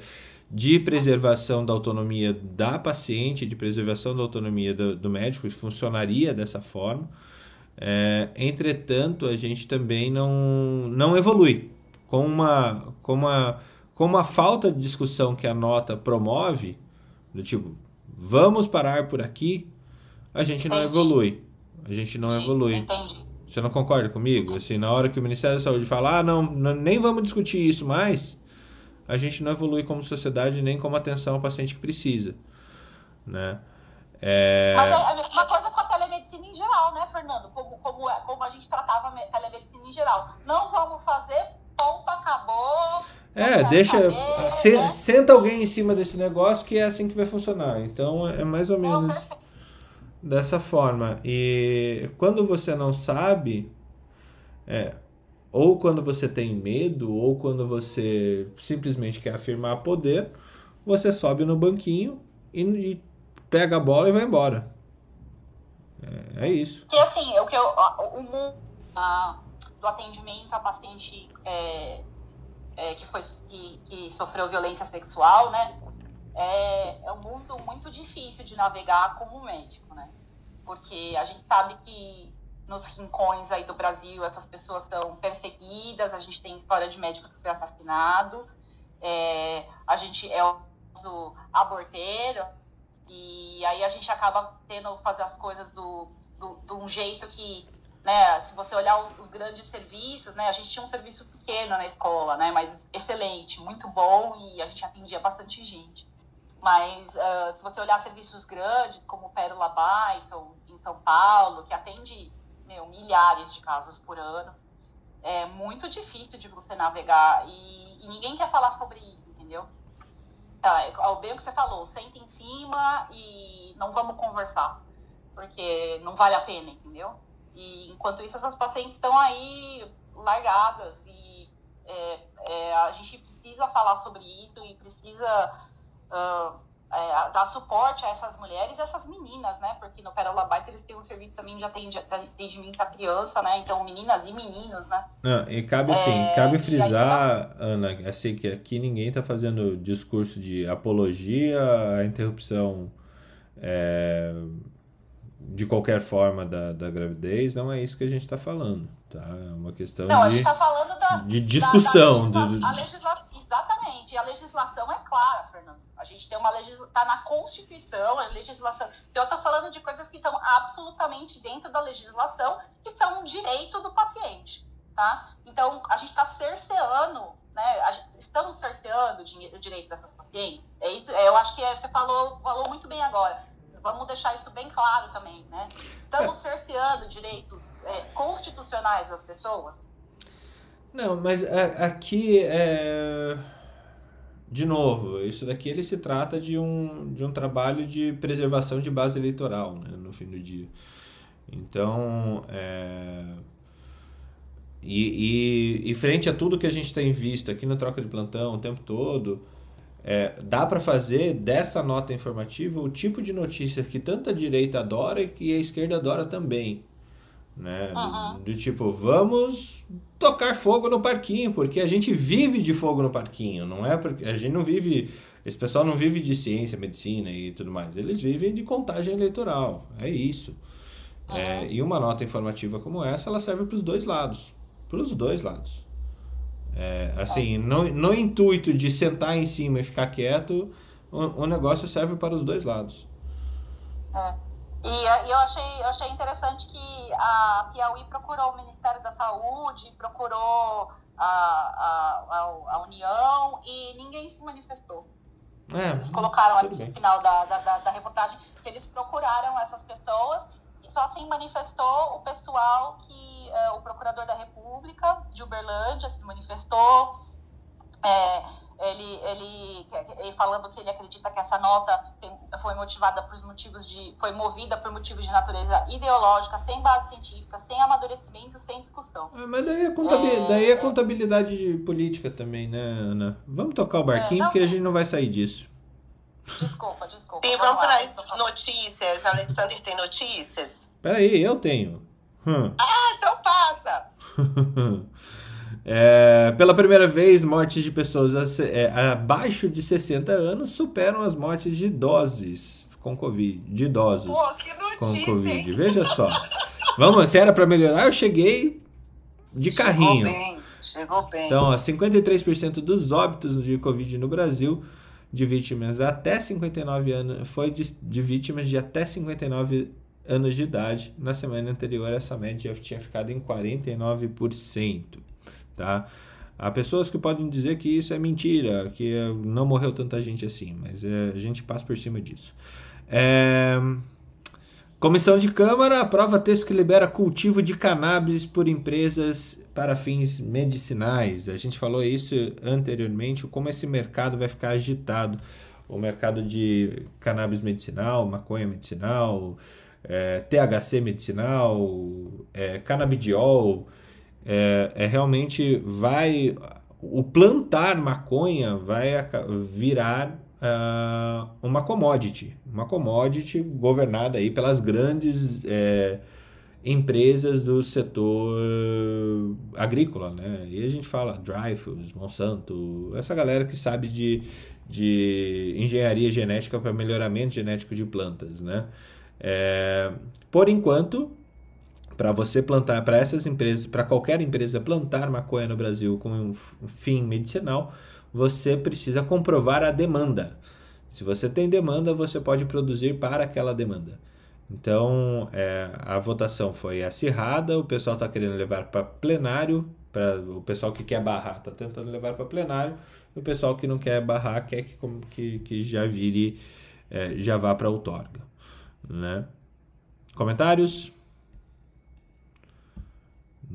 de preservação da autonomia da paciente, de preservação da autonomia do, do médico, funcionaria dessa forma. É, entretanto, a gente também não, não evolui. Com uma, com, uma, com uma falta de discussão que a nota promove, do tipo, vamos parar por aqui, a gente não evolui. A gente não Sim, evolui. Entendi. Você não concorda comigo? Assim, na hora que o Ministério da Saúde fala, ah, não, não, nem vamos discutir isso mais, a gente não evolui como sociedade nem como atenção ao paciente que precisa, né? É... Mas é a mesma coisa com a telemedicina em geral, né, Fernando? Como, como, é, como a gente tratava a telemedicina em geral. Não vamos fazer, ponto, acabou. É, deixa. Saber, se, né? Senta alguém em cima desse negócio que é assim que vai funcionar. Então é mais ou menos. Não, dessa forma. E quando você não sabe, é, ou quando você tem medo, ou quando você simplesmente quer afirmar poder, você sobe no banquinho e, e pega a bola e vai embora. É, é isso. Que assim, o que eu, o mundo do atendimento a paciente é, é, que, foi, que, que sofreu violência sexual, né? É, é um mundo muito difícil de navegar como médico, né? Porque a gente sabe que nos rincões aí do Brasil essas pessoas são perseguidas, a gente tem história de médico que foi assassinado, é, a gente é o aborteiro, e aí a gente acaba tendo fazer as coisas do, do, de um jeito que, né, se você olhar os, os, grandes serviços, né, a gente tinha um serviço pequeno na escola, né, mas excelente, muito bom, e a gente atendia bastante gente. Mas uh, se você olhar serviços grandes, como Pérola Byton, em São Paulo, que atende meu, milhares de casos por ano, é muito difícil de você navegar e, e ninguém quer falar sobre isso, entendeu? Tá, é, é bem o que você falou, senta em cima e não vamos conversar, porque não vale a pena, entendeu? E enquanto isso, essas pacientes estão aí largadas e é, é, a gente precisa falar sobre isso e precisa uh, é, dar suporte a essas mulheres e essas meninas, né? Porque no Pérola Bike eles têm um serviço também de atendimento à criança, né? Então, meninas e meninos, né? Não, e cabe assim, é, cabe frisar, aí, Ana, assim, que aqui ninguém está fazendo discurso de apologia à interrupção é, de qualquer forma da, da gravidez, não é isso que a gente está falando, tá? É uma questão não, de, a gente tá falando da, de discussão. Da, da legisla, do, legisla, exatamente, a legislação é clara. A gente tem uma legislação, está na Constituição, a legislação. Então, eu estou falando de coisas que estão absolutamente dentro da legislação, que são um direito do paciente, tá? Então, a gente está cerceando, né? Estamos cerceando o direito dessas pacientes? É isso, é, eu acho que é, você falou, falou muito bem agora. Vamos deixar isso bem claro também, né? Estamos cerceando direitos é, constitucionais das pessoas? Não, mas aqui é de novo, isso daqui ele se trata de um, de um trabalho de preservação de base eleitoral, né, no fim do dia. Então, é... e, e, e, frente a tudo que a gente tem visto aqui no Troca de Plantão o tempo todo, é, dá para fazer dessa nota informativa o tipo de notícia que tanto a direita adora e que a esquerda adora também né? Uhum. Do, do, tipo, vamos tocar fogo no parquinho, porque a gente vive de fogo no parquinho, não é porque a gente não vive, esse pessoal não vive de ciência, medicina e tudo mais, eles vivem de contagem eleitoral, é isso. É, e uma nota informativa como essa, ela serve para os dois lados, para os dois lados. É, assim, no, no intuito de sentar em cima e ficar quieto, o, o negócio serve para os dois lados. É. E, eu, achei, eu achei interessante que a Piauí procurou o Ministério da Saúde, procurou a, a, a, União e ninguém se manifestou. É, eles colocaram ali no final da, da, da, reportagem que eles procuraram essas pessoas e só se manifestou o pessoal que uh, o procurador da República de Uberlândia se manifestou. É, ele, ele, ele falando que ele acredita que essa nota foi motivada por motivos de foi movida por motivos de natureza ideológica, sem base científica, sem amadurecimento, sem discussão. É, mas daí é, contabilidade, é, daí é contabilidade política também, né, Ana? Vamos tocar o barquinho é, porque a gente não vai sair disso. Desculpa, desculpa. Sim, vamos para as notícias. Alexander tem notícias? Peraí, eu tenho. Hum. Ah, então passa! É, pela primeira vez, mortes de pessoas é, abaixo de 60 anos superam as mortes de idosos com Covid. De idosos Pô, que notícia, com Covid. Hein? Veja só. Vamos, se era para melhorar, eu cheguei de chegou carrinho. Bem, chegou bem. Então, ó, 53% dos óbitos de Covid no Brasil de vítimas até 59 anos foi de, de vítimas de até 59 anos de idade. Na semana anterior, essa média tinha ficado em 49% tá? Há pessoas que podem dizer que isso é mentira, que não morreu tanta gente assim, mas é, a gente passa por cima disso. É... Comissão de Câmara aprova texto que libera cultivo de cannabis por empresas para fins medicinais. A gente falou isso anteriormente, como esse mercado vai ficar agitado. O mercado de cannabis medicinal, maconha medicinal, é, THC medicinal, é, canabidiol, é, é realmente vai o plantar maconha vai virar uh, uma commodity, uma commodity governada aí pelas grandes é, empresas do setor agrícola, né? E a gente fala Dreyfus, Monsanto, essa galera que sabe de, de engenharia genética para melhoramento genético de plantas, né? É, por enquanto, para você plantar, para essas empresas, para qualquer empresa plantar maconha no Brasil com um fim medicinal, você precisa comprovar a demanda. Se você tem demanda, você pode produzir para aquela demanda. Então, é, a votação foi acirrada, o pessoal está querendo levar para plenário, para o pessoal que quer barrar está tentando levar para plenário, e o pessoal que não quer barrar quer que, que, que já vire, é, já vá para outorga. Né? Comentários?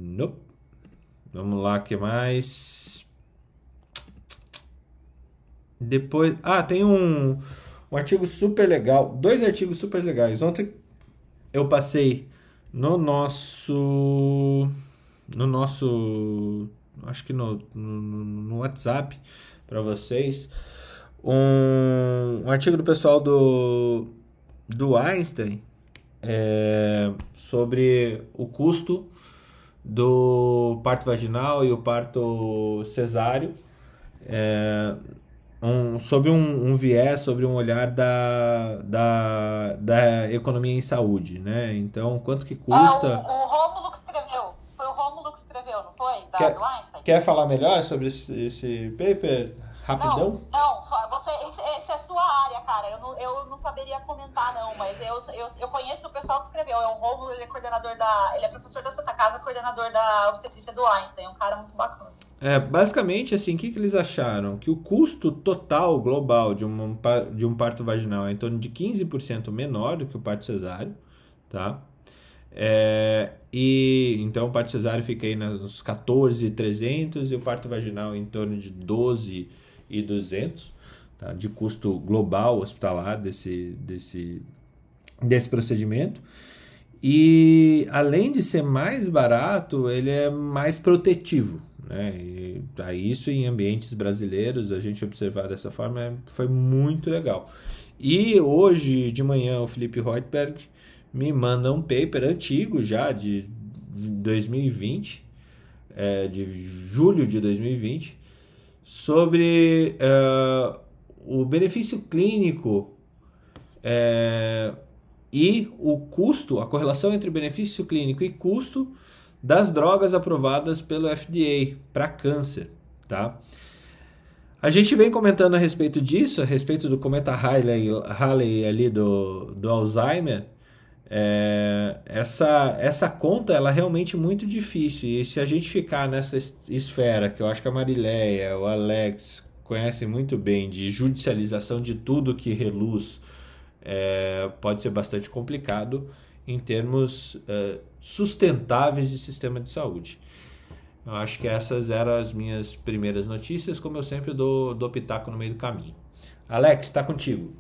Nope. Vamos lá, que mais? Depois. Ah, tem um, um artigo super legal. Dois artigos super legais. Ontem eu passei no nosso. No nosso. Acho que no, no, no WhatsApp para vocês. Um, um artigo do pessoal do, do Einstein é, sobre o custo do parto vaginal e o parto cesáreo, é, um, sobre um, um, viés, sobre um olhar da, da, da economia em saúde, né? Então, quanto que custa... Ah, o, o Rômulo que escreveu, foi o Rômulo que escreveu, não foi? Da, quer, do Einstein? Quer falar melhor sobre esse, esse paper? Rapidão? Não, não você, esse, esse é sua área, cara. eu não, eu não saberia comentar, não, mas eu, eu, eu conheço o pessoal que escreveu. É o Romulo, ele é coordenador da. Ele é professor da Santa Casa, coordenador da obstetrícia do Einstein, é um cara muito bacana. É, basicamente, assim, o que, que eles acharam? Que o custo total global de, uma, de um parto vaginal é em torno de 15% menor do que o parto cesáreo, tá? É, e então o parto cesáreo fica aí nos 14,300 e o parto vaginal em torno de 12,200 tá? de custo global hospitalar desse, desse, desse procedimento. E além de ser mais barato, ele é mais protetivo. Né? E, tá, isso em ambientes brasileiros, a gente observar dessa forma foi muito legal. E hoje de manhã o Felipe Reutberg me manda um paper antigo já, de 2020, é, de julho de 2020, sobre uh, o benefício clínico é, e o custo, a correlação entre benefício clínico e custo das drogas aprovadas pelo FDA para câncer, tá? A gente vem comentando a respeito disso, a respeito do cometa Halley, Halley ali do, do Alzheimer, é, essa, essa conta ela é realmente muito difícil. E se a gente ficar nessa esfera, que eu acho que a Marileia, o Alex conhecem muito bem, de judicialização de tudo que reluz, é, pode ser bastante complicado em termos é, sustentáveis de sistema de saúde. Eu acho que essas eram as minhas primeiras notícias, como eu sempre dou, dou pitaco no meio do caminho. Alex, está contigo.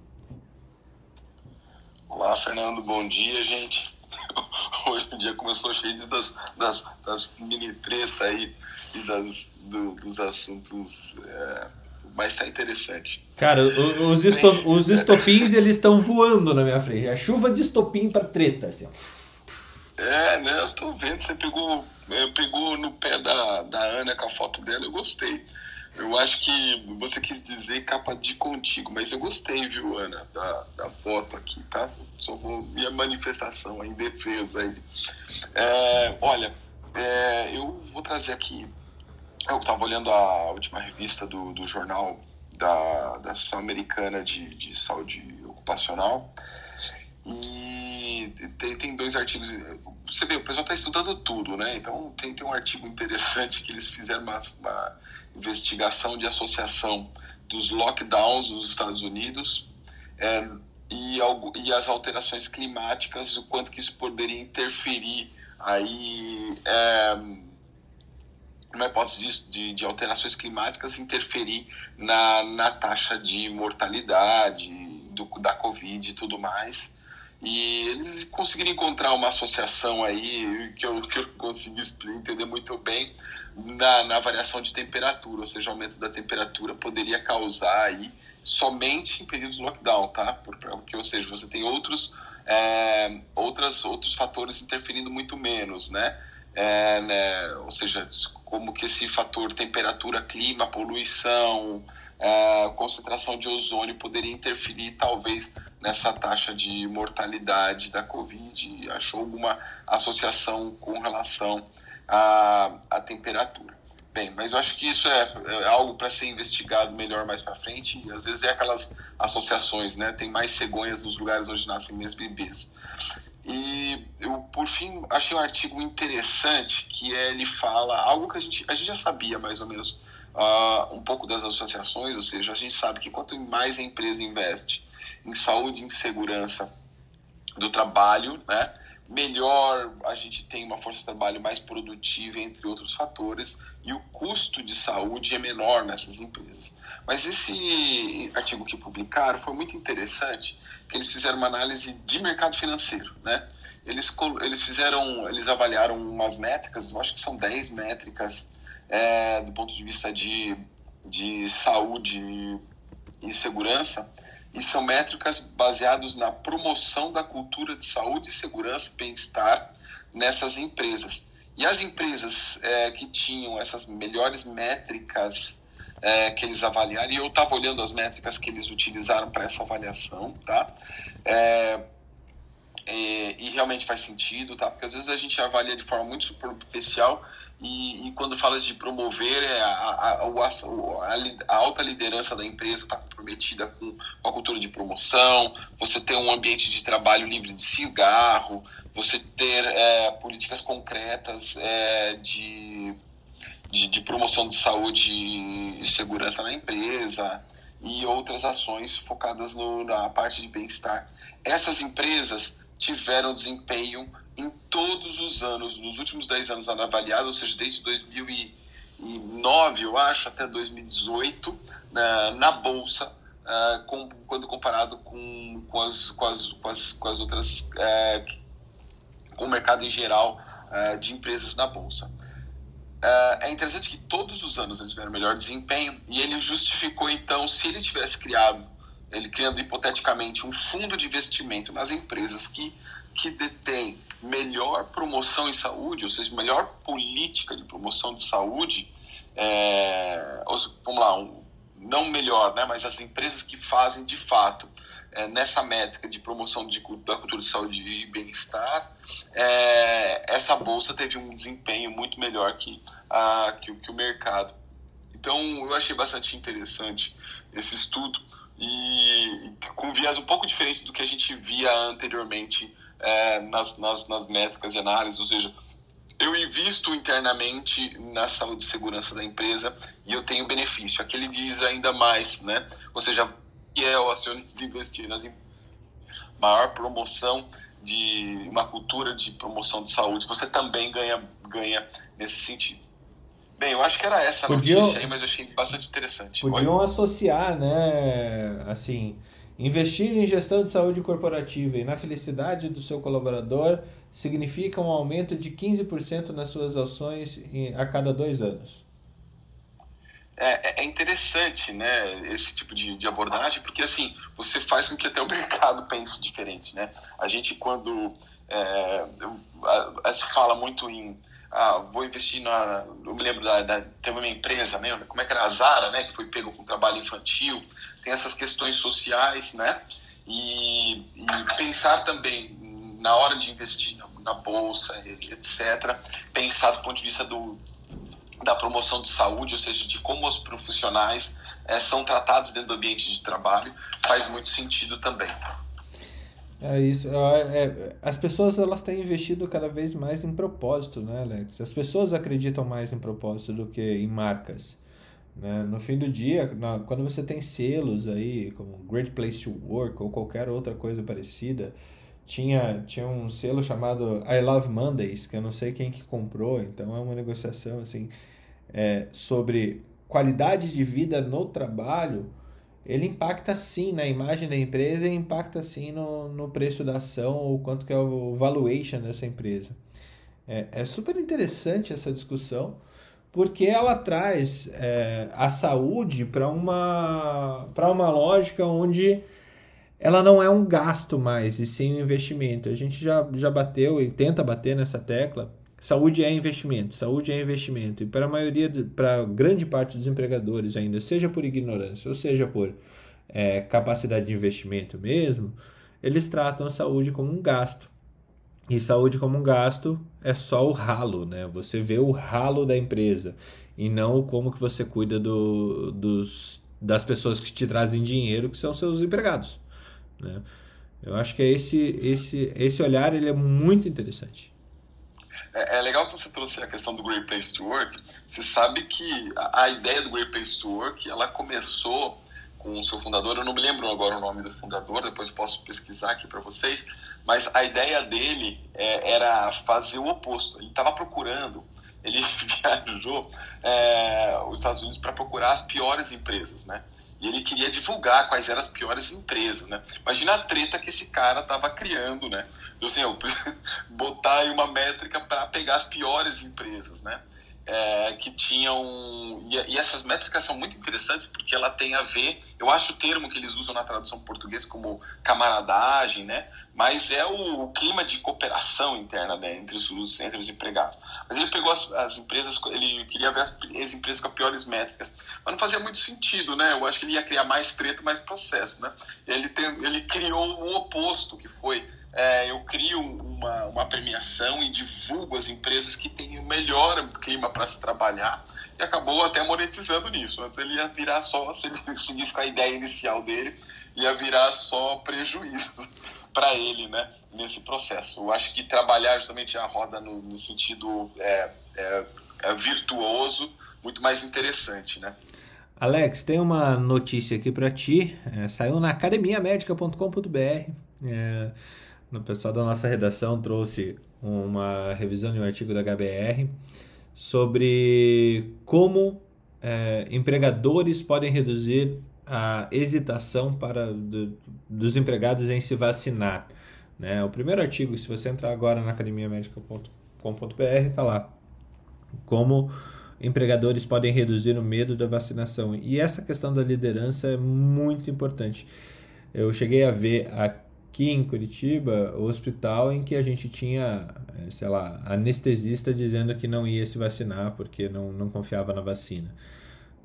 Olá, Fernando, bom dia, gente. Hoje o dia começou cheio das, das, das mini treta aí e das, do, dos assuntos, é, mas tá interessante. Cara, os, esto, os estopins eles estão voando na minha frente. A chuva de estopim para treta, assim. É, né? Eu tô vendo, você pegou, é, pegou no pé da, da Ana com a foto dela, eu gostei. Eu acho que você quis dizer capa de contigo, mas eu gostei, viu, Ana, da, da foto aqui, tá? Só vou minha manifestação em defesa aí. É, olha, é, eu vou trazer aqui. Eu estava olhando a última revista do, do jornal da, da Associação Americana de, de Saúde Ocupacional e tem, tem dois artigos. Você vê, o pessoal está estudando tudo, né? Então tem, tem um artigo interessante que eles fizeram uma, uma investigação de associação dos lockdowns nos Estados Unidos é, e, e, as alterações climáticas, o quanto que isso poderia interferir aí, é, uma hipótese de, de, alterações climáticas interferir na, na taxa de mortalidade do, da Covid e tudo mais. E eles conseguiram encontrar uma associação aí que eu, que eu consegui entender muito bem na, na variação de temperatura, ou seja, o aumento da temperatura poderia causar aí somente em períodos de lockdown, tá? Porque, ou seja, você tem outros, é, outras, outros fatores interferindo muito menos, né? É, né? Ou seja, como que esse fator temperatura, clima, poluição, é, concentração de ozônio poderia interferir talvez nessa taxa de mortalidade da Covid. Achou alguma associação com relação à, à temperatura. Bem, mas eu acho que isso é, é algo para ser investigado melhor mais para frente. E às vezes é aquelas associações, né? Tem mais cegonhas nos lugares onde nascem menos bebês. E eu, por fim, achei um artigo interessante que é, ele fala algo que a gente, a gente já sabia mais ou menos uh, um pouco das associações, ou seja, a gente sabe que quanto mais a empresa investe em saúde e em segurança do trabalho, né, melhor a gente tem uma força de trabalho mais produtiva, entre outros fatores, e o custo de saúde é menor nessas empresas. Mas esse artigo que publicaram foi muito interessante, que eles fizeram uma análise de mercado financeiro, né? Eles, eles fizeram, eles avaliaram umas métricas, eu acho que são 10 métricas é, do ponto de vista de, de saúde e segurança, e são métricas baseadas na promoção da cultura de saúde, segurança e bem-estar nessas empresas. E as empresas é, que tinham essas melhores métricas é, que eles avaliaram, e eu estava olhando as métricas que eles utilizaram para essa avaliação, tá? É, e, e realmente faz sentido, tá? Porque às vezes a gente avalia de forma muito superficial e, e, quando falas de promover, é a, a, a, a, alta liderança da empresa está comprometida com a cultura de promoção, você ter um ambiente de trabalho livre de cigarro, você ter é, políticas concretas é, de, de, de, promoção de saúde e segurança na empresa e outras ações focadas no, na parte de bem-estar. Essas empresas tiveram desempenho em todos os anos, nos últimos 10 anos avaliado, ou seja, desde 2009, eu acho, até 2018, na, na Bolsa, uh, com, quando comparado com, com, as, com, as, com, as, com as outras, uh, com o mercado em geral uh, de empresas na Bolsa. é interessante que todos os anos eles tiveram melhor desempenho e ele justificou, então, se ele tivesse criado, ele criando hipoteticamente um fundo de investimento nas empresas que, que detêm melhor promoção em saúde, ou seja, melhor política de promoção de saúde, é, vamos lá, um, não melhor, né, mas as empresas que fazem de fato é, nessa métrica de promoção de, da cultura de saúde e bem-estar, é, essa bolsa teve um desempenho muito melhor que, a, que, que o mercado. Então, eu achei bastante interessante esse estudo e com viés um pouco diferente do que a gente via anteriormente é, nas, nas, nas métricas de análise, ou seja, eu invisto internamente na saúde e segurança da empresa e eu tenho benefício. Aquele diz ainda mais, né? Ou seja, que é o acionista investir nas maior promoção de uma cultura de promoção de saúde, você também ganha, ganha nesse sentido. Bem, eu acho que era essa a podiam, notícia aí, mas eu achei bastante interessante. Podiam Oi? associar, né, assim, Investir em gestão de saúde corporativa e na felicidade do seu colaborador significa um aumento de 15% nas suas ações a cada dois anos. É, é, interessante, né, esse tipo de, de, abordagem, porque assim, você faz com que até o mercado pense diferente, né? A gente quando é, fala muito em ah, vou investir na, eu me lembro da, da uma empresa, né, como é que era a Zara, né, que foi pego com trabalho infantil, tem essas questões sociais, né? E, e pensar também na hora de investir na, bolsa, etc. Pensar do ponto de vista do, da promoção de saúde, ou seja, de como os profissionais é, são tratados dentro do ambiente de trabalho, faz muito sentido também. É isso. É, as pessoas elas têm investido cada vez mais em propósito, né, Alex? As pessoas acreditam mais em propósito do que em marcas. Né? No fim do dia, na, quando você tem selos aí, como Great Place to Work ou qualquer outra coisa parecida, tinha, tinha um selo chamado I Love Mondays, que eu não sei quem que comprou, então é uma negociação assim, é, sobre qualidade de vida no trabalho, ele impacta sim na imagem da empresa e impacta sim no, no preço da ação ou quanto que é o valuation dessa empresa. É, é super interessante essa discussão, porque ela traz é, a saúde para uma, uma lógica onde ela não é um gasto mais, e sim um investimento. A gente já, já bateu e tenta bater nessa tecla. Saúde é investimento, saúde é investimento. E para a maioria, para grande parte dos empregadores ainda, seja por ignorância ou seja por é, capacidade de investimento mesmo, eles tratam a saúde como um gasto. E saúde como um gasto é só o ralo, né? Você vê o ralo da empresa e não como que você cuida do, dos, das pessoas que te trazem dinheiro, que são seus empregados, né? Eu acho que é esse, esse, esse olhar ele é muito interessante. É, é, legal que você trouxe a questão do Great Place to Work. Você sabe que a, a ideia do Great Place to Work ela começou com o seu fundador. Eu não me lembro agora o nome do fundador, depois posso pesquisar aqui para vocês mas a ideia dele é, era fazer o oposto. Ele estava procurando, ele viajou é, os Estados Unidos para procurar as piores empresas, né? E ele queria divulgar quais eram as piores empresas, né? Imagina a treta que esse cara estava criando, né? Eu, assim, eu botar aí uma métrica para pegar as piores empresas, né? É, que tinham. E, e, essas métricas são muito interessantes porque ela tem a ver. Eu acho o termo que eles usam na tradução portuguesa como camaradagem, né? mas é o, o clima de cooperação interna né, entre, os, entre os empregados. Mas ele pegou as, as empresas, ele queria ver as, as, empresas com piores métricas, mas não fazia muito sentido, né? Eu acho que ele ia criar mais treta, mais processo, né? Ele, tem, ele criou o oposto, que foi é, eu crio uma, uma premiação e divulgo as empresas que têm o melhor clima para se trabalhar e acabou até monetizando nisso. Antes ele ia virar só, se ele seguisse com a ideia inicial dele, ia virar só prejuízo para ele, né, nesse processo. Eu acho que trabalhar justamente a roda no, no sentido é, é, é virtuoso, muito mais interessante, né? Alex, tem uma notícia aqui para ti. É, saiu na academiamedica.com.br. É, o pessoal da nossa redação trouxe uma revisão de um artigo da HBR sobre como é, empregadores podem reduzir a hesitação para do, dos empregados em se vacinar. Né? O primeiro artigo, se você entrar agora na academiamedica.com.br, está lá. Como empregadores podem reduzir o medo da vacinação. E essa questão da liderança é muito importante. Eu cheguei a ver aqui em Curitiba o hospital em que a gente tinha, eh, sei lá, anestesista dizendo que não ia se vacinar porque não, não confiava na vacina.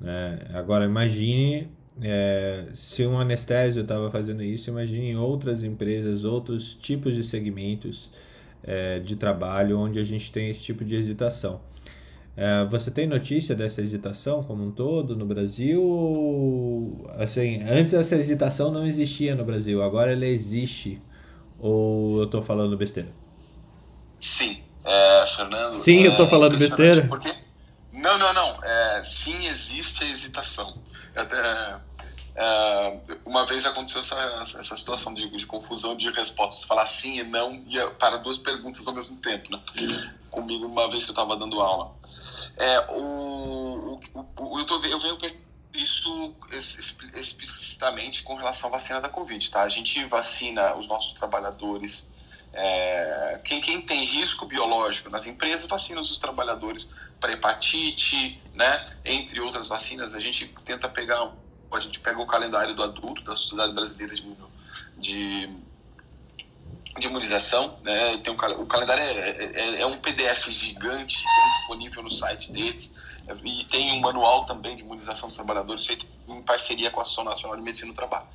Né? Agora imagine é, se um anestésio estava fazendo isso, imagine outras empresas, outros tipos de segmentos é, de trabalho onde a gente tem esse tipo de hesitação. É, você tem notícia dessa hesitação como um todo no Brasil? Assim, antes essa hesitação não existia no Brasil, agora ela existe. Ou eu estou falando besteira? Sim, é, Fernando. Sim, eu estou é falando besteira. Porque... Não, não, não. É, sim, existe a hesitação. Até, é, uma vez aconteceu essa, essa situação de, de confusão de respostas, falar sim e não e para duas perguntas ao mesmo tempo, né? Comigo uma vez que eu estava dando aula. É, o, o, o, eu, tô, eu venho isso explicitamente com relação à vacina da Covid, tá? A gente vacina os nossos trabalhadores é, quem, quem tem risco biológico nas empresas vacina os trabalhadores para hepatite, né? Entre outras vacinas, a gente tenta pegar a gente pega o calendário do adulto da Sociedade Brasileira de, de, de Imunização, né? Tem um, o calendário é, é, é um PDF gigante disponível no site deles e tem um manual também de imunização dos trabalhadores feito em parceria com a Associação Nacional de Medicina do Trabalho.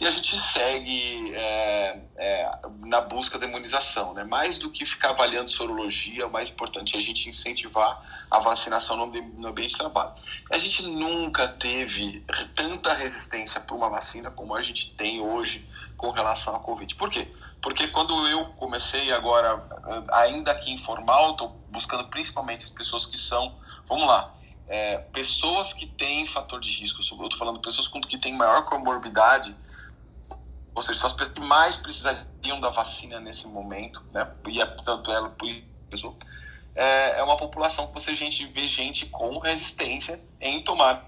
E a gente segue é, é, na busca da imunização. Né? Mais do que ficar avaliando sorologia, o mais importante é a gente incentivar a vacinação no, ambiente de trabalho. A gente nunca teve tanta resistência para uma vacina como a gente tem hoje com relação à Covid. Por quê? Porque quando eu comecei agora, ainda aqui informal, estou buscando principalmente as pessoas que são, vamos lá, é, pessoas que têm fator de risco, eu estou falando pessoas que têm maior comorbidade, ou seja, são as pessoas que mais precisariam da vacina nesse momento, né? E é, tanto ela, pessoa, é, é uma população que você gente, vê gente com resistência em tomar,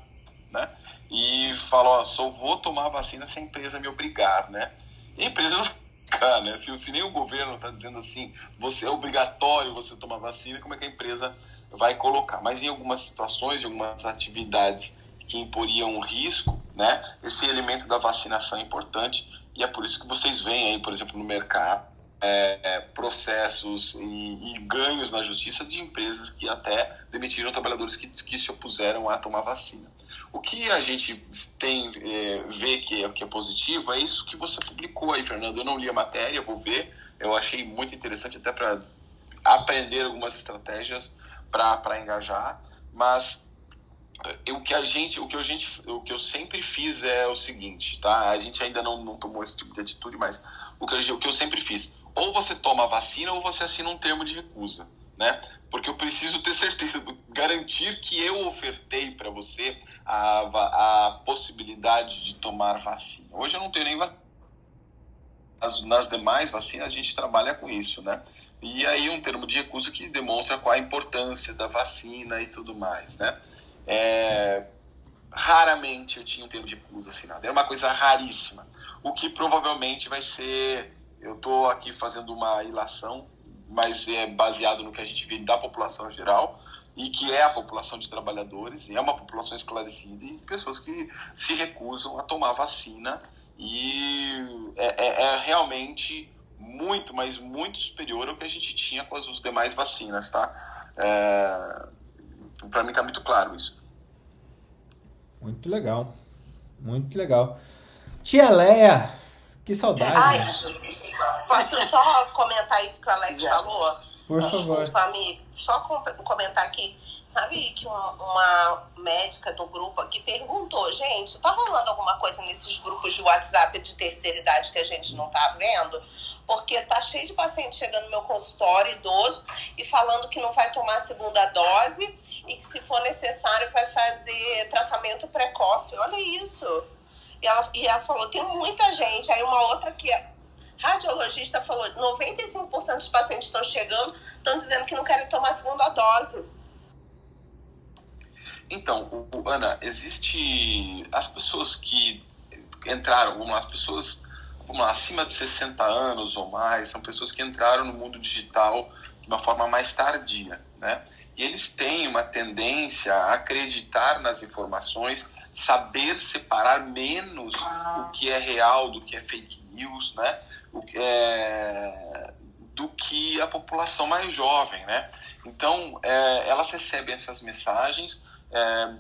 né? E fala, só vou tomar vacina se a empresa me obrigar, né? E a empresa não fica, né? Se, se nem o governo está dizendo assim, você é obrigatório você tomar vacina, como é que a empresa vai colocar. Mas em algumas situações, em algumas atividades que imporiam risco, né, esse elemento da vacinação é importante e é por isso que vocês veem aí, por exemplo, no mercado, é, é, processos e, e, ganhos na justiça de empresas que até demitiram trabalhadores que, que se opuseram a tomar vacina. O que a gente tem é, vê que é, que é positivo é isso que você publicou aí, Fernando. Eu não li a matéria, vou ver. Eu achei muito interessante até para aprender algumas estratégias para engajar, mas o que a gente, o que a gente, o que eu sempre fiz é o seguinte, tá? A gente ainda não, não tomou esse tipo de atitude, mas o que, eu, o que eu sempre fiz, ou você toma a vacina ou você assina um termo de recusa, né? Porque eu preciso ter certeza, garantir que eu ofertei para você a, a possibilidade de tomar vacina. Hoje eu não tenho nem vacina. Nas, nas demais vacinas a gente trabalha com isso, né? E aí um termo de recusa que demonstra qual a importância da vacina e tudo mais, né? É, raramente eu tinha um termo de recusa assinado. Era uma coisa raríssima. O que provavelmente vai ser... Eu estou aqui fazendo uma ilação, mas é baseado no que a gente vê da população geral, e que é a população de trabalhadores, e é uma população esclarecida, e pessoas que se recusam a tomar vacina, e é, é, é realmente muito, mas muito superior ao que a gente tinha com as demais vacinas, tá? É, Para mim tá muito claro isso. Muito legal. Muito legal. Tia Leia, que saudade. Ai, né? posso só comentar isso que o Alex falou? Por favor. Desculpa, amigo. Só com- comentar aqui. Sabe que uma, uma médica do grupo aqui perguntou, gente, tá rolando alguma coisa nesses grupos de WhatsApp de terceira idade que a gente não tá vendo? Porque tá cheio de paciente chegando no meu consultório, idoso, e falando que não vai tomar a segunda dose e que se for necessário vai fazer tratamento precoce. Olha isso. E ela, e ela falou, tem muita gente. Aí uma outra que radiologista falou, 95% dos pacientes estão chegando, estão dizendo que não querem tomar a segunda dose. Então, o, o- Ana, existe as pessoas que entraram, vamos lá, as pessoas, vamos lá, acima de 60 anos ou mais, são pessoas que entraram no mundo digital de uma forma mais tardia, né? E eles têm uma tendência a acreditar nas informações, saber separar menos o que é real do que é fake news, né? É, do que a população mais jovem, né? Então, é, elas recebem essas mensagens, é,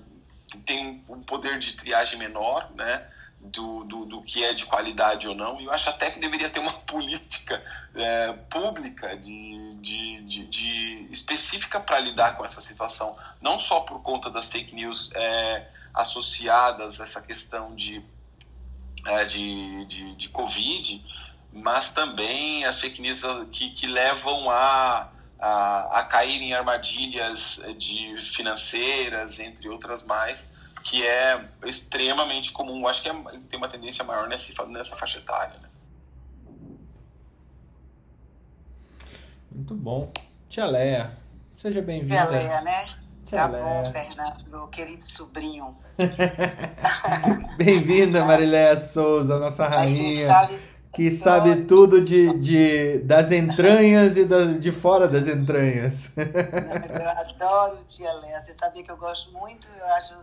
tem um poder de triagem menor, né? Do, do, do que é de qualidade ou não. E eu acho até que deveria ter uma política é, pública de, de, de, de específica para lidar com essa situação, não só por conta das fake news é, associadas a essa questão de, é, de, de, de Covid, mas também as fake news que, que levam a, a, a cair em armadilhas de financeiras, entre outras mais, que é extremamente comum. Acho que é, tem uma tendência maior nessa, nessa faixa etária. Né? Muito bom. Tia Leia, seja Tia bem-vinda. Leia, né? Tia tá Leia. bom, Fernando, meu querido sobrinho. Bem-vinda, Mariléia Souza, nossa rainha, sabe, que sabe tudo de, de, das entranhas e da, de fora das entranhas. eu adoro Tia Leia. Você sabia que eu gosto muito, eu acho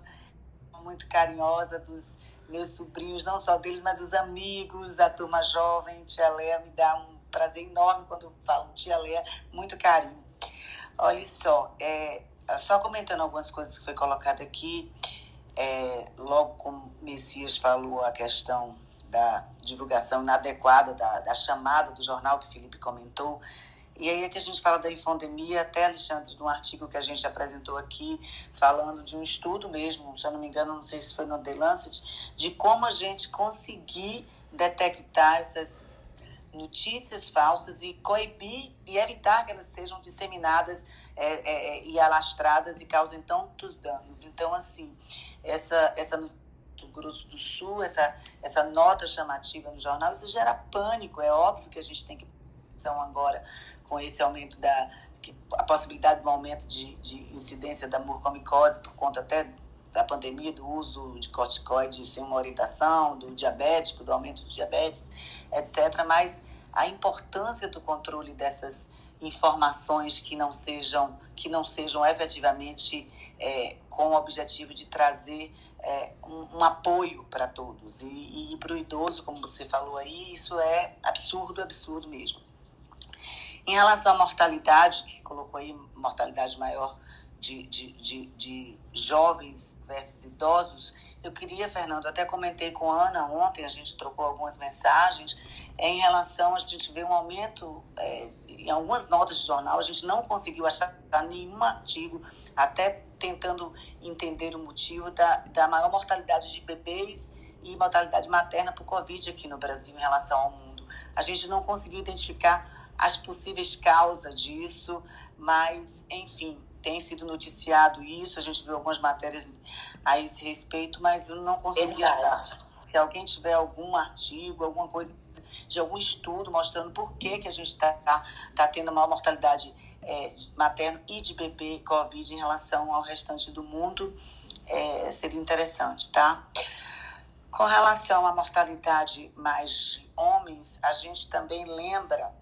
muito carinhosa dos meus sobrinhos, não só deles, mas os amigos, a turma jovem. Tia Leia me dá um prazer enorme quando falam Tia Leia, muito carinho. Olha só, é, só comentando algumas coisas que foi colocada aqui, é, logo como o Messias falou a questão da divulgação inadequada da, da chamada do jornal que Felipe comentou, e aí é que a gente fala da infodemia, até, Alexandre, num artigo que a gente apresentou aqui, falando de um estudo mesmo, se eu não me engano, não sei se foi no The Lancet, de como a gente conseguir detectar essas notícias falsas e coibir e evitar que elas sejam disseminadas é, é, e alastradas e causem tantos danos. Então, assim, essa, essa Grosso do Sul, essa, essa nota chamativa no jornal, isso gera pânico. É óbvio que a gente tem que então agora com esse aumento da que, a possibilidade do aumento de, de incidência da mucormicose por conta até da pandemia, do uso de corticoide sem uma orientação, do diabético, do aumento do diabetes, etc. Mas a importância do controle dessas informações que não sejam que não sejam efetivamente é, com o objetivo de trazer é, um, um, apoio para todos e, e para o idoso, como você falou aí, isso é absurdo, absurdo mesmo. Em relação à mortalidade, que colocou aí mortalidade maior de, de, de, de jovens versus idosos, eu queria, Fernando, até comentei com a Ana ontem, a gente trocou algumas mensagens, é, em relação, a gente vê um aumento, é, em algumas notas de jornal, a gente não conseguiu achar nenhum artigo, até tentando entender o motivo da, da maior mortalidade de bebês e mortalidade materna por Covid aqui no Brasil em relação ao mundo. A gente não conseguiu identificar as possíveis causas disso, mas, enfim, tem sido noticiado isso, a gente viu algumas matérias a esse respeito, mas eu não consegui achar. Se alguém tiver algum artigo, alguma coisa de algum estudo mostrando por que, que a gente está tá tendo maior mortalidade é, materna e de bebê Covid em relação ao restante do mundo, é, seria interessante, tá? Com relação à mortalidade mais de homens, a gente também lembra,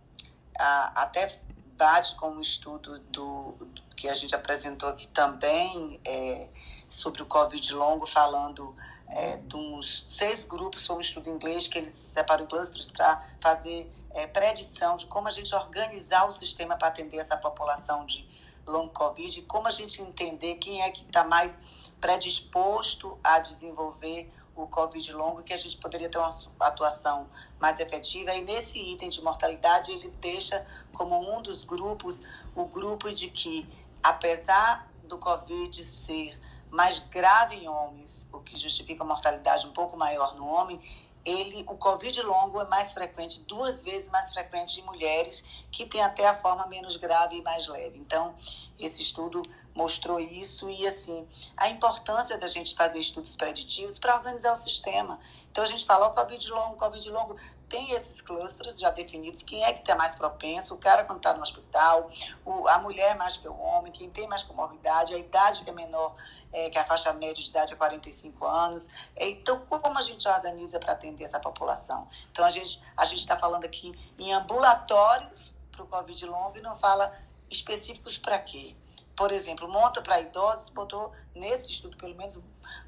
a, até bate com um estudo do, do, que a gente apresentou aqui também é, sobre o Covid longo, falando é, uns seis grupos, foi um estudo em inglês que eles separam em clusters para fazer é, predição de como a gente organizar o sistema para atender essa população de long Covid, como a gente entender quem é que está mais predisposto a desenvolver o Covid longo, que a gente poderia ter uma atuação mais efetiva. E nesse item de mortalidade, ele deixa como um dos grupos o grupo de que, apesar do Covid ser mais grave em homens, o que justifica a mortalidade um pouco maior no homem, ele, o Covid longo é mais frequente, duas vezes mais frequente em mulheres que têm até a forma menos grave e mais leve. Então, esse estudo mostrou isso e, assim, a importância da gente fazer estudos preditivos para organizar o sistema. Então, a gente fala, o Covid longo, Covid longo, tem esses clusters já definidos, quem é que está mais propenso, o cara quando está no hospital, o, a mulher mais que o homem, quem tem mais comorbidade, a idade que é menor, é, que a faixa média de idade é 45 anos. É, então, como a gente organiza para atender essa população? Então, a gente a está falando aqui em ambulatórios para o Covid longo e não fala específicos para quê? Por exemplo, monta para idosos, botou nesse estudo, pelo menos,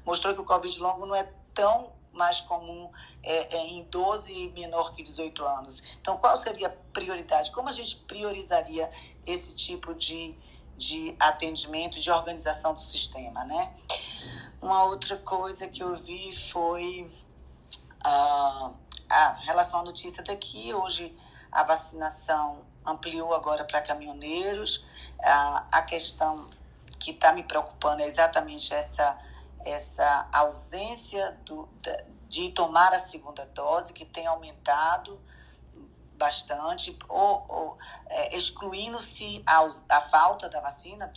mostrou que o Covid longo não é tão mais comum é, é em 12 e menor que 18 anos. Então, qual seria a prioridade? Como a gente priorizaria esse tipo de, de atendimento, de organização do sistema, né? Uma outra coisa que eu vi foi ah, a relação à notícia daqui. Hoje, a vacinação ampliou agora para caminhoneiros. Ah, a questão que está me preocupando é exatamente essa essa ausência do, de tomar a segunda dose, que tem aumentado bastante, ou, ou é, excluindo-se a, a falta da vacina,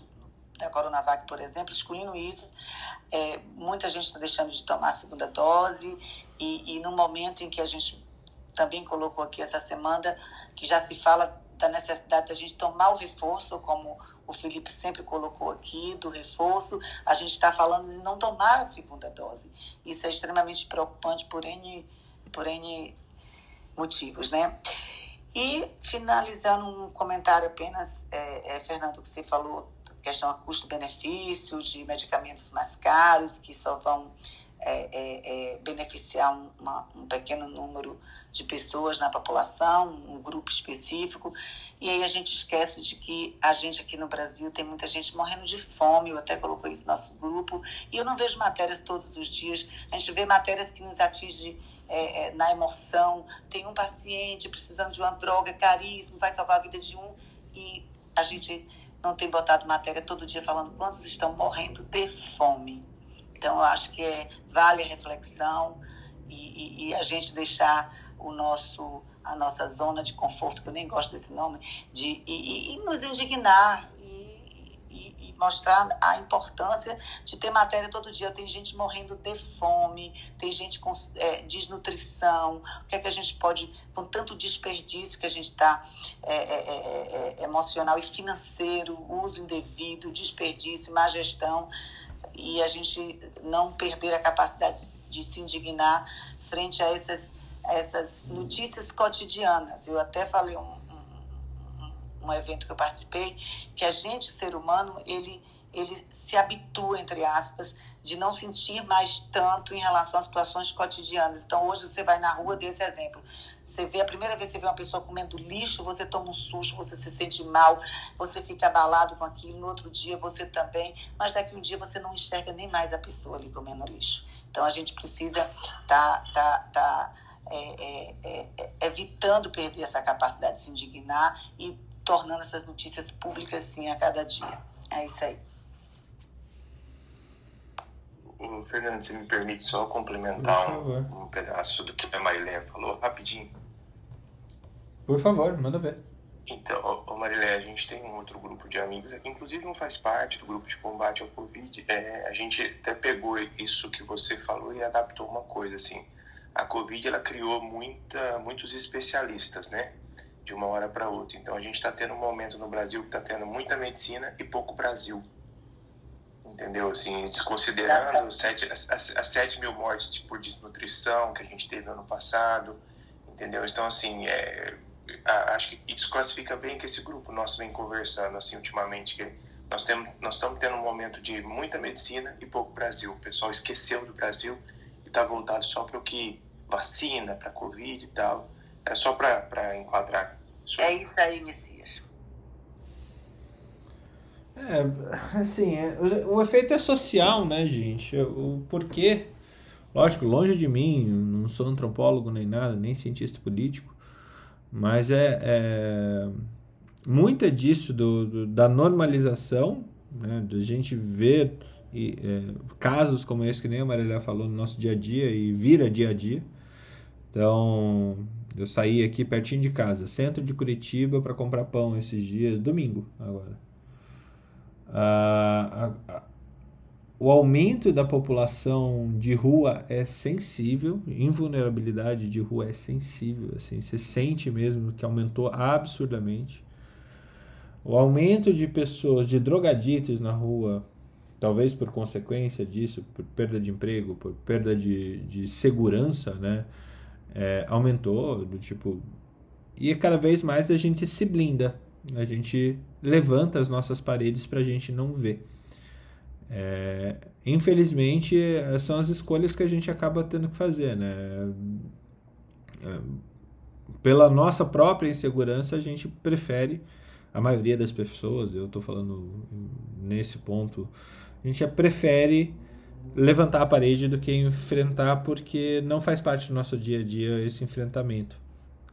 da Coronavac, por exemplo, excluindo isso, é, muita gente está deixando de tomar a segunda dose, e, e no momento em que a gente também colocou aqui essa semana, que já se fala da necessidade da gente tomar o reforço, como o Felipe sempre colocou aqui, do reforço, a gente está falando de não tomar a segunda dose. Isso é extremamente preocupante por N, por N motivos, né? E finalizando um comentário apenas, é, é, Fernando, que você falou, questão a custo-benefício, de medicamentos mais caros, que só vão é, é, é beneficiar um, uma, um pequeno número de pessoas na população, um grupo específico. E aí a gente esquece de que a gente aqui no Brasil tem muita gente morrendo de fome, eu até colocou isso no nosso grupo, e eu não vejo matérias todos os dias, a gente vê matérias que nos atingem é, é, na emoção, tem um paciente precisando de uma droga caríssima, vai salvar a vida de um, e a gente não tem botado matéria todo dia falando quantos estão morrendo de fome. Então, eu acho que é, vale a reflexão e, e, e a gente deixar o nosso a nossa zona de conforto, que eu nem gosto desse nome, de, e, e, e nos indignar e, e, mostrar a importância de ter matéria todo dia. Tem gente morrendo de fome, tem gente com é, desnutrição, o que é que a gente pode, com tanto desperdício que a gente está é é, é, é, é, emocional e financeiro, uso indevido, desperdício, má gestão, e a gente não perder a capacidade de se indignar frente a essas essas notícias cotidianas. Eu até falei um, um, um evento que eu participei que a gente, ser humano, ele ele se habitua, entre aspas, de não sentir mais tanto em relação às situações cotidianas. Então, hoje você vai na rua, desse exemplo. Você vê, a primeira vez que você vê uma pessoa comendo lixo, você toma um susto, você se sente mal, você fica abalado com aquilo. No outro dia, você também. Mas daqui um dia, você não enxerga nem mais a pessoa ali comendo lixo. Então, a gente precisa tá, tá, tá é, é, é, é, evitando perder essa capacidade de se indignar e tornando essas notícias públicas sim a cada dia. É isso aí. O Fernando, se me permite só complementar um, um, pedaço do que a Marilé falou rapidinho. Por favor, manda ver. Então, ô Marilé, a gente tem um outro grupo de amigos aqui, inclusive não faz parte do grupo de combate ao Covid. É, a gente até pegou isso que você falou e adaptou uma coisa, assim a Covid ela criou muita, muitos especialistas, né? De uma hora para outra. Então a gente está tendo um momento no Brasil que está tendo muita medicina e pouco Brasil. Entendeu? Assim, desconsiderando sete, as, as 7 mil mortes por desnutrição que a gente teve ano passado. Entendeu? Então, assim, é, acho que isso classifica bem que esse grupo nosso vem conversando, assim, ultimamente, que nós, temos, nós estamos tendo um momento de muita medicina e pouco Brasil. O pessoal esqueceu do Brasil está voltado só para o que vacina, para Covid e tal. É só para enquadrar. É isso aí, Messias. É, assim, é, o, o, efeito é social, né, gente? O porquê, lógico, longe de mim, não sou antropólogo nem nada, nem cientista político, mas é, é muita disso do, do, da normalização, né, da gente ver e, é, casos como esse que nem a Marília falou no nosso dia a dia e vira dia a dia. Então, eu saí aqui pertinho de casa, centro de Curitiba, para comprar pão esses dias, domingo agora. Ah, a, a, o aumento da população de rua é sensível, invulnerabilidade de rua é sensível, assim, você sente mesmo que aumentou absurdamente. O aumento de pessoas, de drogaditos na rua, talvez por consequência disso, por perda de emprego, por perda de, de segurança, né? É, aumentou, do tipo. E cada vez mais a gente se blinda, a gente levanta as nossas paredes para a gente não ver. É, infelizmente, são as escolhas que a gente acaba tendo que fazer, né? É, pela nossa própria insegurança, a gente prefere a maioria das pessoas, eu estou falando nesse ponto, a gente prefere levantar a parede do que enfrentar porque não faz parte do nosso dia a dia esse enfrentamento.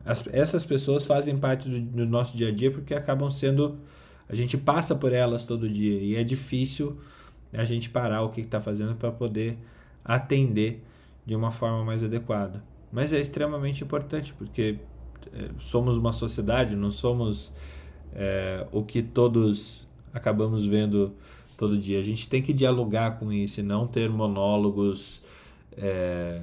As, essas pessoas fazem parte do, do, nosso dia a dia porque acabam sendo. A gente passa por elas todo dia e é difícil a gente parar o que está fazendo para poder atender de uma forma mais adequada. Mas é extremamente importante porque é, somos uma sociedade, não somos é, o que todos acabamos vendo todo dia. A gente tem que dialogar com isso e não ter monólogos é,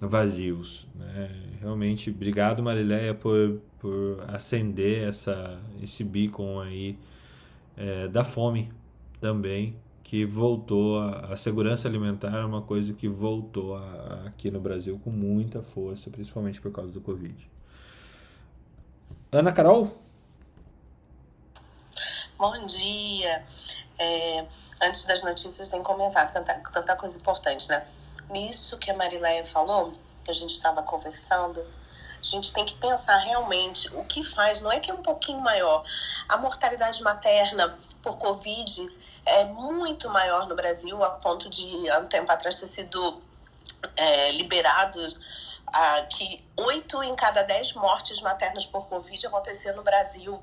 vazios. Né? Realmente, obrigado Marileia por, por acender essa, esse beacon aí é, da fome também, que voltou, a, a, segurança alimentar é uma coisa que voltou a, a, aqui no Brasil com muita força, principalmente por causa do Covid. Ana Carol? Bom dia. É, antes das notícias, tem comentado tanta, tanta coisa importante, né? Nisso que a Marileia falou, que a gente estava conversando, a gente tem que pensar realmente o que faz, não é que é um pouquinho maior. A mortalidade materna por Covid é muito maior no Brasil, a ponto de, há um tempo atrás, ter sido é, liberado ah, que oito em cada dez mortes maternas por Covid aconteceram no Brasil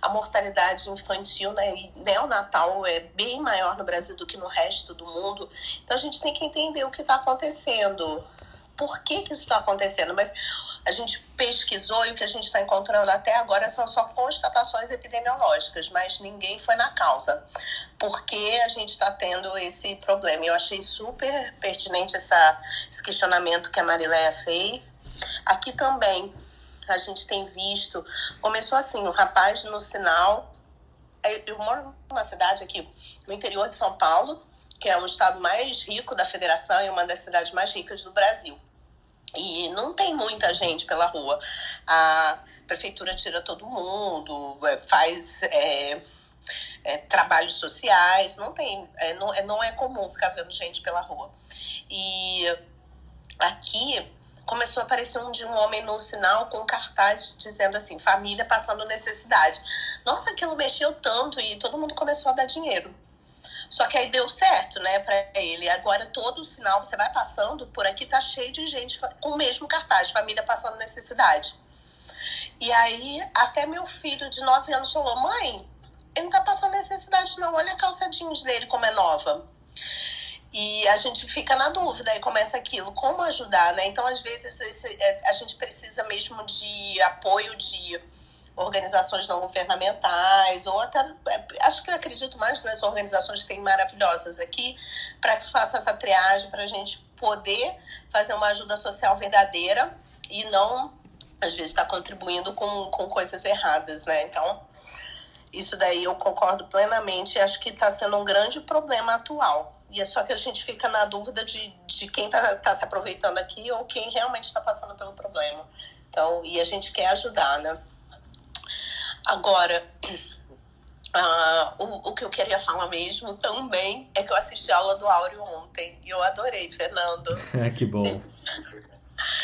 a mortalidade infantil né, e neonatal é bem maior no Brasil do que no resto do mundo. Então a gente tem que entender o que está acontecendo. Por que, que isso está acontecendo? Mas a gente pesquisou e o que a gente está encontrando até agora são só constatações epidemiológicas, mas ninguém foi na causa. Por que a gente está tendo esse problema? Eu achei super pertinente essa, esse questionamento que a Marileia fez. Aqui também a gente tem visto. Começou assim, um rapaz no sinal. Eu moro numa cidade aqui no interior de São Paulo, que é o estado mais rico da federação e uma das cidades mais ricas do Brasil. E não tem muita gente pela rua. A prefeitura tira todo mundo, é, faz é, é, trabalhos sociais, não tem, é, não, é, não é comum ficar vendo gente pela rua. E aqui começou a aparecer um de um homem no sinal com um cartaz dizendo assim, família passando necessidade. Nossa, aquilo mexeu tanto e todo mundo começou a dar dinheiro. Só que aí deu certo, né, para ele. Agora todo o sinal você vai passando por aqui tá cheio de gente com o mesmo cartaz, família passando necessidade. E aí até meu filho de 9 anos falou: "Mãe, ele não tá passando necessidade não. Olha a calça jeans dele como é nova". E a gente fica na dúvida e começa aquilo, como ajudar, né? Então, às vezes, esse, é, a gente precisa mesmo de apoio de organizações não governamentais, ou até, é, acho que eu acredito mais nas organizações que tem maravilhosas aqui, para que façam essa triagem, para a gente poder fazer uma ajuda social verdadeira e não, às vezes, estar tá contribuindo com, com coisas erradas, né? Então, isso daí eu concordo plenamente, acho que está sendo um grande problema atual. E é só que a gente fica na dúvida de, de quem está tá se aproveitando aqui ou quem realmente está passando pelo problema. Então, e a gente quer ajudar, né? Agora, uh, o, o que eu queria falar mesmo também é que eu assisti a aula do Áureo ontem e eu adorei, Fernando. que bom. Vocês,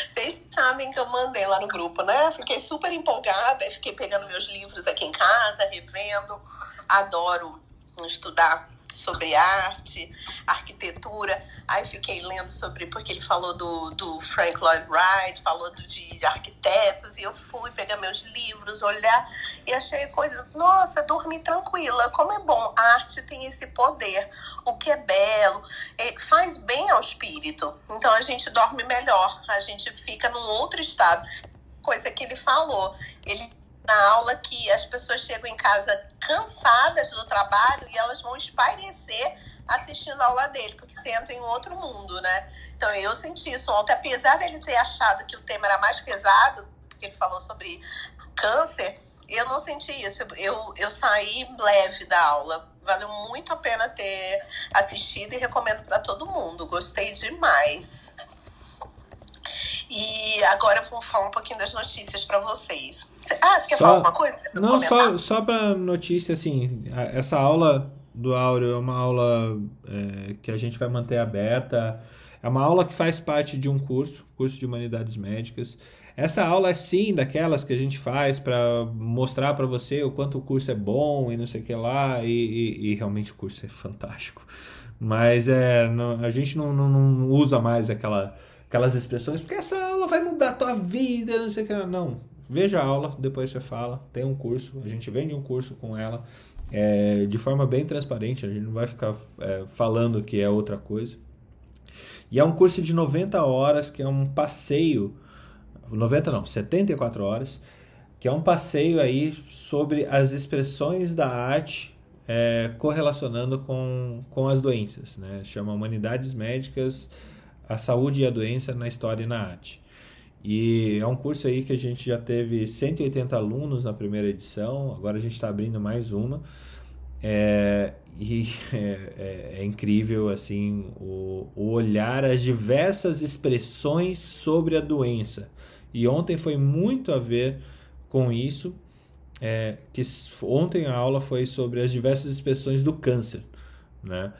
Vocês sabem que eu mandei lá no grupo, né? Fiquei super empolgada, fiquei pegando meus livros aqui em casa, revendo. Adoro estudar sobre arte, arquitetura. Aí fiquei lendo sobre, porque ele falou do, do Frank Lloyd Wright, falou do, de, de arquitetos, e eu fui pegar meus livros, olhar, e achei coisas. Nossa, dormi tranquila. Como é bom. A arte tem esse poder. O que é belo, é, faz bem ao espírito. Então a gente dorme melhor, a gente fica num outro estado. Coisa que ele falou. Ele na aula que as pessoas chegam em casa cansadas do trabalho e elas vão espairecer assistindo a aula dele, porque você entra em outro mundo, né? Então eu senti isso ontem, apesar dele ter achado que o tema era mais pesado, porque ele falou sobre câncer, eu não senti isso. Eu, eu saí leve da aula. Valeu muito a pena ter assistido e recomendo para todo mundo. Gostei demais. E agora eu vou falar um pouquinho das notícias para vocês. Ah, você quer só, falar alguma coisa? Não, só, só para notícia, assim, essa aula do Áureo é uma aula é, que a gente vai manter aberta. É uma aula que faz parte de um curso, curso de Humanidades Médicas. Essa aula é sim daquelas que a gente faz para mostrar para você o quanto o curso é bom e não sei o que lá, e, e, e realmente o curso é fantástico. Mas é, não, a gente não, não, não usa mais aquela aquelas expressões, porque essa aula vai mudar a tua vida, não sei o que. Não, veja a aula, depois você fala. Tem um curso, a gente vende um curso com ela é, de forma bem transparente, a gente não vai ficar é, falando que é outra coisa. E é um curso de 90 horas, que é um passeio, 90 não, 74 horas, que é um passeio aí sobre as expressões da arte é, correlacionando com, com as doenças, né? Chama Humanidades Médicas a saúde e a doença na história e na arte. E é um curso aí que a gente já teve 180 alunos na primeira edição, agora a gente está abrindo mais uma. É, e é, é, é, incrível assim o, o olhar as diversas expressões sobre a doença. E ontem foi muito a ver com isso. É, que ontem a aula foi sobre as diversas expressões do câncer, né?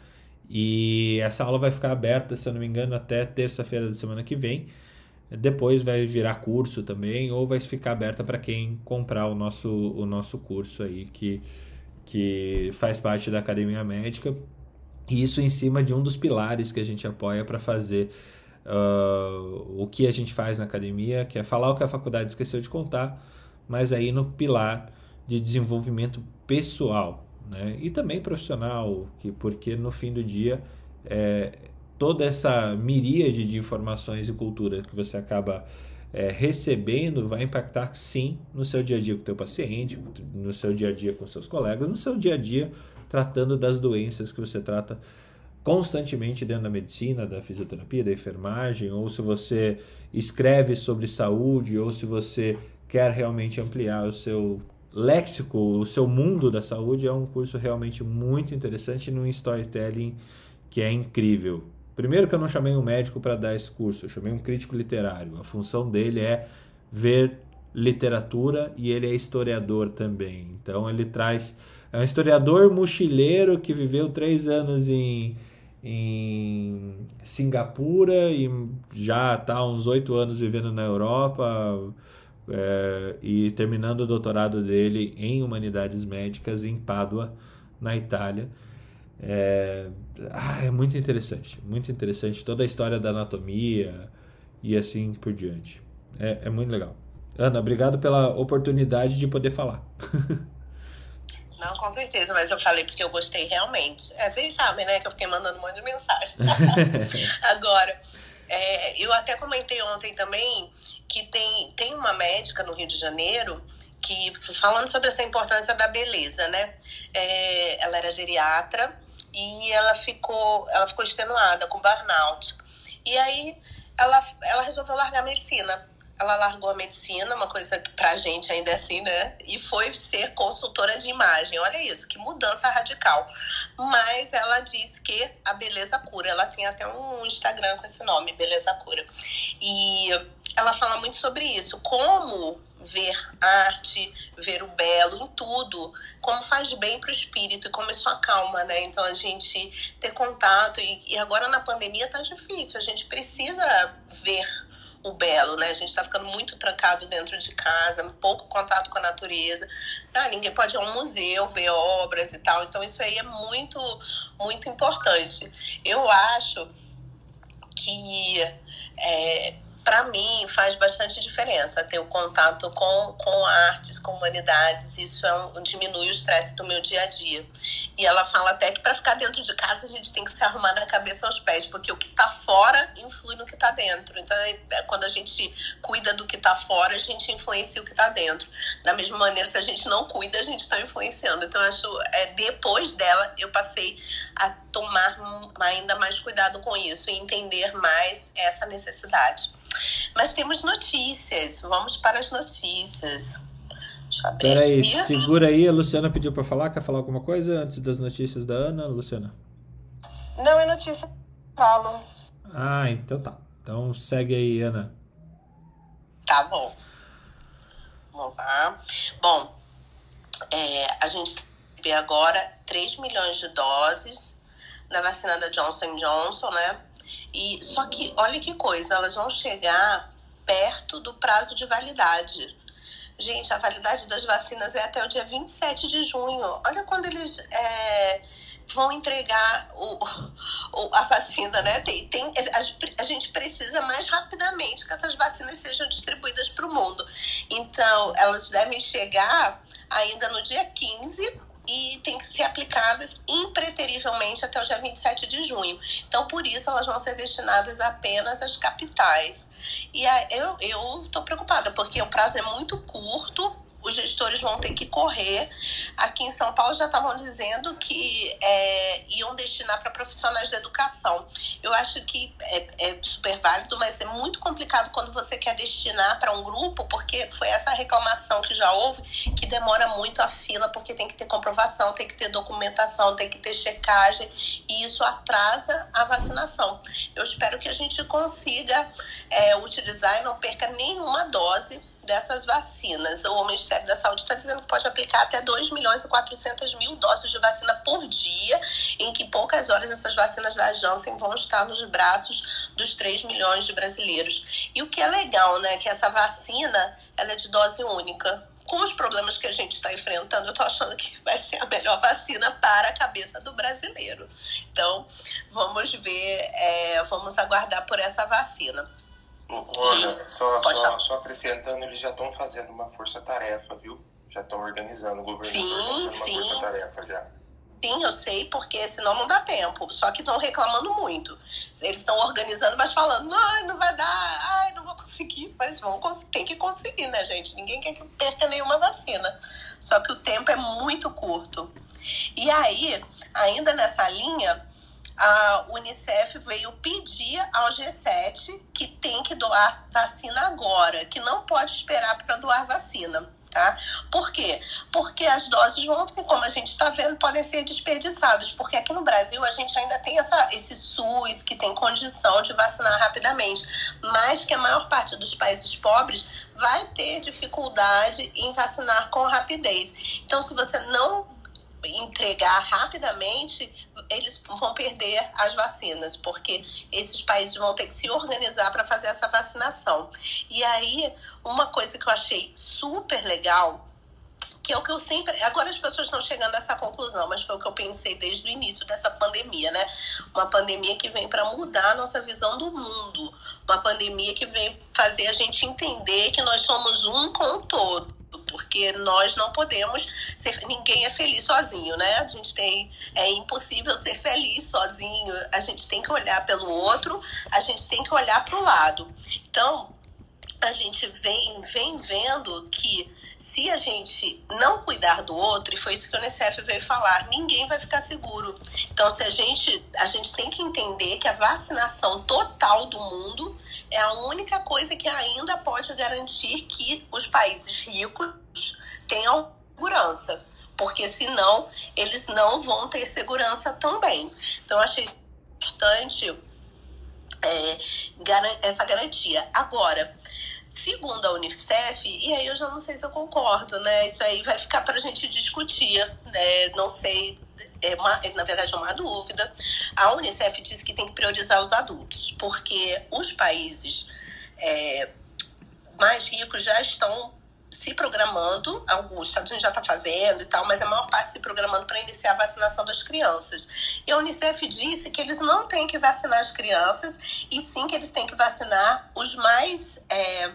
E essa aula vai ficar aberta, se eu não me engano, até terça-feira da semana que vem. Depois vai virar curso também, ou vai ficar aberta para quem comprar o nosso, o nosso curso aí, que, que faz parte da Academia Médica. E isso em cima de um dos pilares que a gente apoia para fazer uh, o que a gente faz na academia, que é falar o que a faculdade esqueceu de contar, mas aí no pilar de desenvolvimento pessoal né? e também profissional, que, porque no fim do dia é, toda essa miríade de informações e cultura que você acaba é, recebendo vai impactar sim no seu dia a dia com o teu paciente, no seu dia a dia com seus colegas, no seu dia a dia tratando das doenças que você trata constantemente dentro da medicina, da fisioterapia, da enfermagem, ou se você escreve sobre saúde, ou se você quer realmente ampliar o seu léxico, o seu mundo da saúde é um curso realmente muito interessante no storytelling que é incrível. Primeiro que eu não chamei um médico para dar esse curso, eu chamei um crítico literário. A função dele é ver literatura e ele é historiador também. Então ele traz é um historiador mochileiro que viveu três anos em, em Singapura e já está uns oito anos vivendo na Europa é, e terminando o doutorado dele em Humanidades Médicas em Pádua, na Itália. É, ah, é muito interessante, muito interessante toda a história da anatomia e assim por diante. É, é muito legal. Ana, obrigado pela oportunidade de poder falar. Não, com certeza, mas eu falei porque eu gostei realmente. É, vocês sabem, né, que eu fiquei mandando um monte de mensagem. Agora, é, eu até comentei ontem também que tem, tem uma médica no Rio de Janeiro que, falando sobre essa importância da beleza, né? É, ela era geriatra e ela ficou, ela ficou extenuada com burnout. E aí ela, ela resolveu largar a medicina ela largou a medicina, uma coisa que pra gente ainda é assim, né? E foi ser consultora de imagem. Olha isso, que mudança radical. Mas ela diz que a beleza cura. Ela tem até um Instagram com esse nome, Beleza Cura. E ela fala muito sobre isso. Como ver arte, ver o belo em tudo, como faz bem para o espírito e como isso acalma, né? Então a gente ter contato e, e agora na pandemia tá difícil, a gente precisa ver o belo, né? A gente está ficando muito trancado dentro de casa, pouco contato com a natureza. Ah, ninguém pode ir a um museu, ver obras e tal. Então isso aí é muito, muito importante. Eu acho que é, para mim faz bastante diferença ter o contato com, com artes, com humanidades, isso é um, diminui o estresse do meu dia a dia. E ela fala até que para ficar dentro de casa a gente tem que se arrumar na cabeça aos pés, porque o que está fora influi no que está dentro. Então, é, é, quando a gente cuida do que está fora, a gente influencia o que está dentro. Da mesma maneira, se a gente não cuida, a gente está influenciando. Então, acho, é, depois dela, eu passei a tomar ainda mais cuidado com isso e entender mais essa necessidade. Mas temos notícias. Vamos para as notícias. Deixa eu abrir Peraí, aqui. segura aí. A Luciana pediu para falar. Quer falar alguma coisa antes das notícias da Ana, Luciana? Não, é notícia. Falo. Ah, então tá. Então segue aí, Ana. Tá bom. Vamos lá. Bom, é, a gente vê agora 3 milhões de doses da vacina da Johnson Johnson, né? E só que olha que coisa, elas vão chegar perto do prazo de validade. Gente, a validade das vacinas é até o dia 27 de junho. Olha quando eles é, vão entregar o, o, a vacina, né? Tem, tem, a, a, gente precisa mais rapidamente que essas vacinas sejam distribuídas para o mundo. Então, elas devem chegar ainda no dia 15 e tem que ser aplicadas impreterivelmente até o dia 27 de junho. Então, por isso, elas vão ser destinadas apenas às capitais. E a, eu estou preocupada, porque o prazo é muito curto os gestores vão ter que correr. Aqui em São Paulo já estavam dizendo que é, iam destinar para profissionais da educação. Eu acho que é, é, super válido, mas é muito complicado quando você quer destinar para um grupo, porque foi essa reclamação que já houve, que demora muito a fila, porque tem que ter comprovação, tem que ter documentação, tem que ter checagem, e isso atrasa a vacinação. Eu espero que a gente consiga é, utilizar e não perca nenhuma dose dessas vacinas. O Ministério da Saúde está dizendo que pode aplicar até 2 milhões e 400 mil doses de vacina por dia, em que poucas horas essas vacinas da Janssen vão estar nos braços dos 3 milhões de brasileiros. E o que é legal, né, que essa vacina ela é de dose única. Com os problemas que a gente está enfrentando, eu estou achando que vai ser a melhor vacina para a cabeça do brasileiro. Então, vamos ver, é, vamos aguardar por essa vacina. Olha, só, só, só, acrescentando, eles já estão fazendo uma força-tarefa, viu? Já estão organizando, o governo sim, sim. força-tarefa já. Sim, eu sei, porque senão não dá tempo. Só que estão reclamando muito. Eles estão organizando, mas falando, não, não vai dar, ai, não vou conseguir. Mas vão tem que conseguir, né, gente? Ninguém quer que perca nenhuma vacina. Só que o tempo é muito curto. E aí, ainda nessa linha, a Unicef veio pedir ao G7 que tem que doar vacina agora, que não pode esperar para doar vacina. Tá? Por quê? Porque as doses vão, como a gente está vendo, podem ser desperdiçadas. Porque aqui no Brasil a gente ainda tem essa, esse SUS que tem condição de vacinar rapidamente, mas que a maior parte dos países pobres vai ter dificuldade em vacinar com rapidez. Então, se você não entregar rapidamente, eles vão perder as vacinas, porque esses países vão ter que se organizar para fazer essa vacinação. E aí, uma coisa que eu achei super legal que é o que eu sempre. Agora as pessoas estão chegando a essa conclusão, mas foi o que eu pensei desde o início dessa pandemia, né? Uma pandemia que vem para mudar a nossa visão do mundo, uma pandemia que vem fazer a gente entender que nós somos um com o todo porque nós não podemos ser. Ninguém é feliz sozinho, né? A gente tem. É impossível ser feliz sozinho. A gente tem que olhar pelo outro, a gente tem que olhar para o lado. Então, a gente vem, vem vendo que se a gente não cuidar do outro, e foi isso que o Unicef veio falar, ninguém vai ficar seguro. Então, se a gente, a gente tem que entender que a vacinação total do mundo é a única coisa que ainda pode garantir que os países ricos tenham segurança. Porque senão eles não vão ter segurança também. Então, achei importante é, essa garantia. Agora, Segundo a Unicef, e aí eu já não sei se eu concordo, né? Isso aí vai ficar para a gente discutir, né? Não sei, é uma, na verdade é uma dúvida. A Unicef diz que tem que priorizar os adultos, porque os países é, mais ricos já estão se programando, alguns Estados Unidos já está fazendo e tal, mas a maior parte se programando para iniciar a vacinação das crianças. E a Unicef disse que eles não têm que vacinar as crianças, e sim que eles têm que vacinar os mais. É,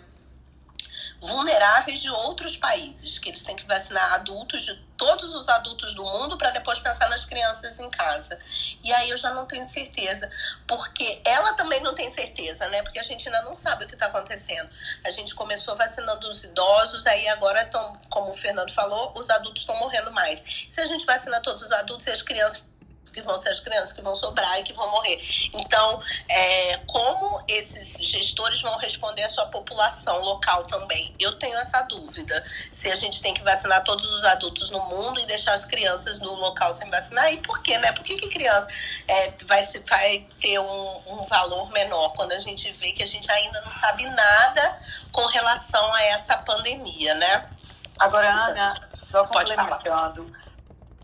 vulneráveis de outros países, que eles têm que vacinar adultos de todos os adultos do mundo para depois pensar nas crianças em casa. E aí eu já não tenho certeza, porque ela também não tem certeza, né? Porque a gente ainda não sabe o que está acontecendo. A gente começou vacinando os idosos, aí agora estão, como o Fernando falou, os adultos estão morrendo mais. Se a gente vacinar todos os adultos e as crianças que vão ser as crianças que vão sobrar e que vão morrer. Então, é, como esses gestores vão responder à sua população local também? Eu tenho essa dúvida. Se a gente tem que vacinar todos os adultos no mundo e deixar as crianças no local sem vacinar, e por quê, né? Por que, que criança é, vai, vai ter um, um valor menor quando a gente vê que a gente ainda não sabe nada com relação a essa pandemia, né? Agora, Ana, só complementando,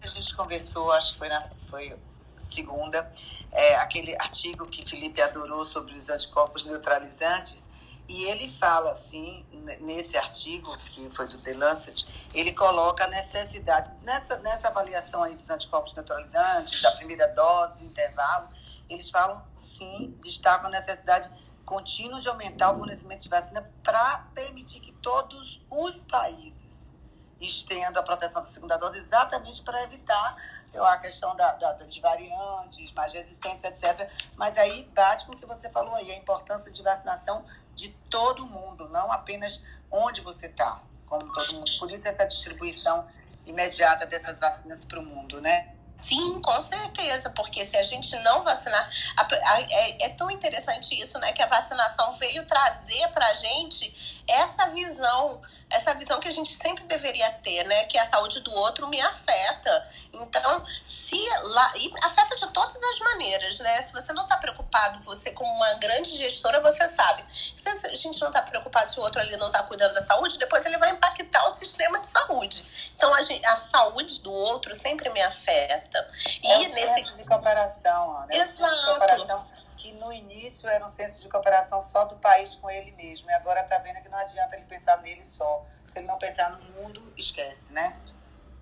a gente conversou, acho que foi na foi segunda, é, aquele artigo que Felipe adorou sobre os anticorpos neutralizantes, e ele fala assim, nesse artigo, que foi do The Lancet, ele coloca a necessidade, nessa, nessa avaliação aí dos anticorpos neutralizantes, da primeira dose, do intervalo, eles falam, sim, destacam a necessidade contínua de aumentar o fornecimento de vacina para permitir que todos os países estendam a proteção da segunda dose, exatamente para evitar a questão da, da, de variantes mais resistentes, etc. Mas aí bate com o que você falou aí, a importância de vacinação de todo mundo, não apenas onde você está, como todo mundo. Por isso essa distribuição imediata dessas vacinas para o mundo, né? Sim, com certeza, porque se a gente não vacinar. A, a, é, é, tão interessante isso, né? Que a vacinação veio trazer para a gente essa visão, essa visão que a gente sempre deveria ter, né? Que a saúde do outro me afeta. Então, se lá. E afeta de todas as maneiras, né? Se você não está preocupado, você, como uma grande gestora, você sabe. Se a gente não está preocupado se o outro ali não está cuidando da saúde, depois ele vai impactar o sistema de saúde. Então, a, gente, a saúde do outro sempre me afeta. E é um nesse de cooperação, Ana. Exato. É um de cooperação que no início era um senso de cooperação só do país com ele mesmo. E agora está vendo que não adianta ele pensar nele só. Se ele não pensar no mundo, esquece, né?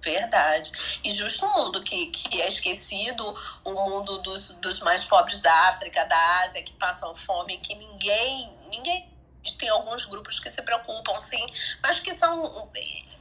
Verdade. E justo o mundo que, que é esquecido, o mundo dos, dos mais pobres da África, da Ásia, que passam fome, que ninguém, ninguém tem alguns grupos que se preocupam, sim, mas que são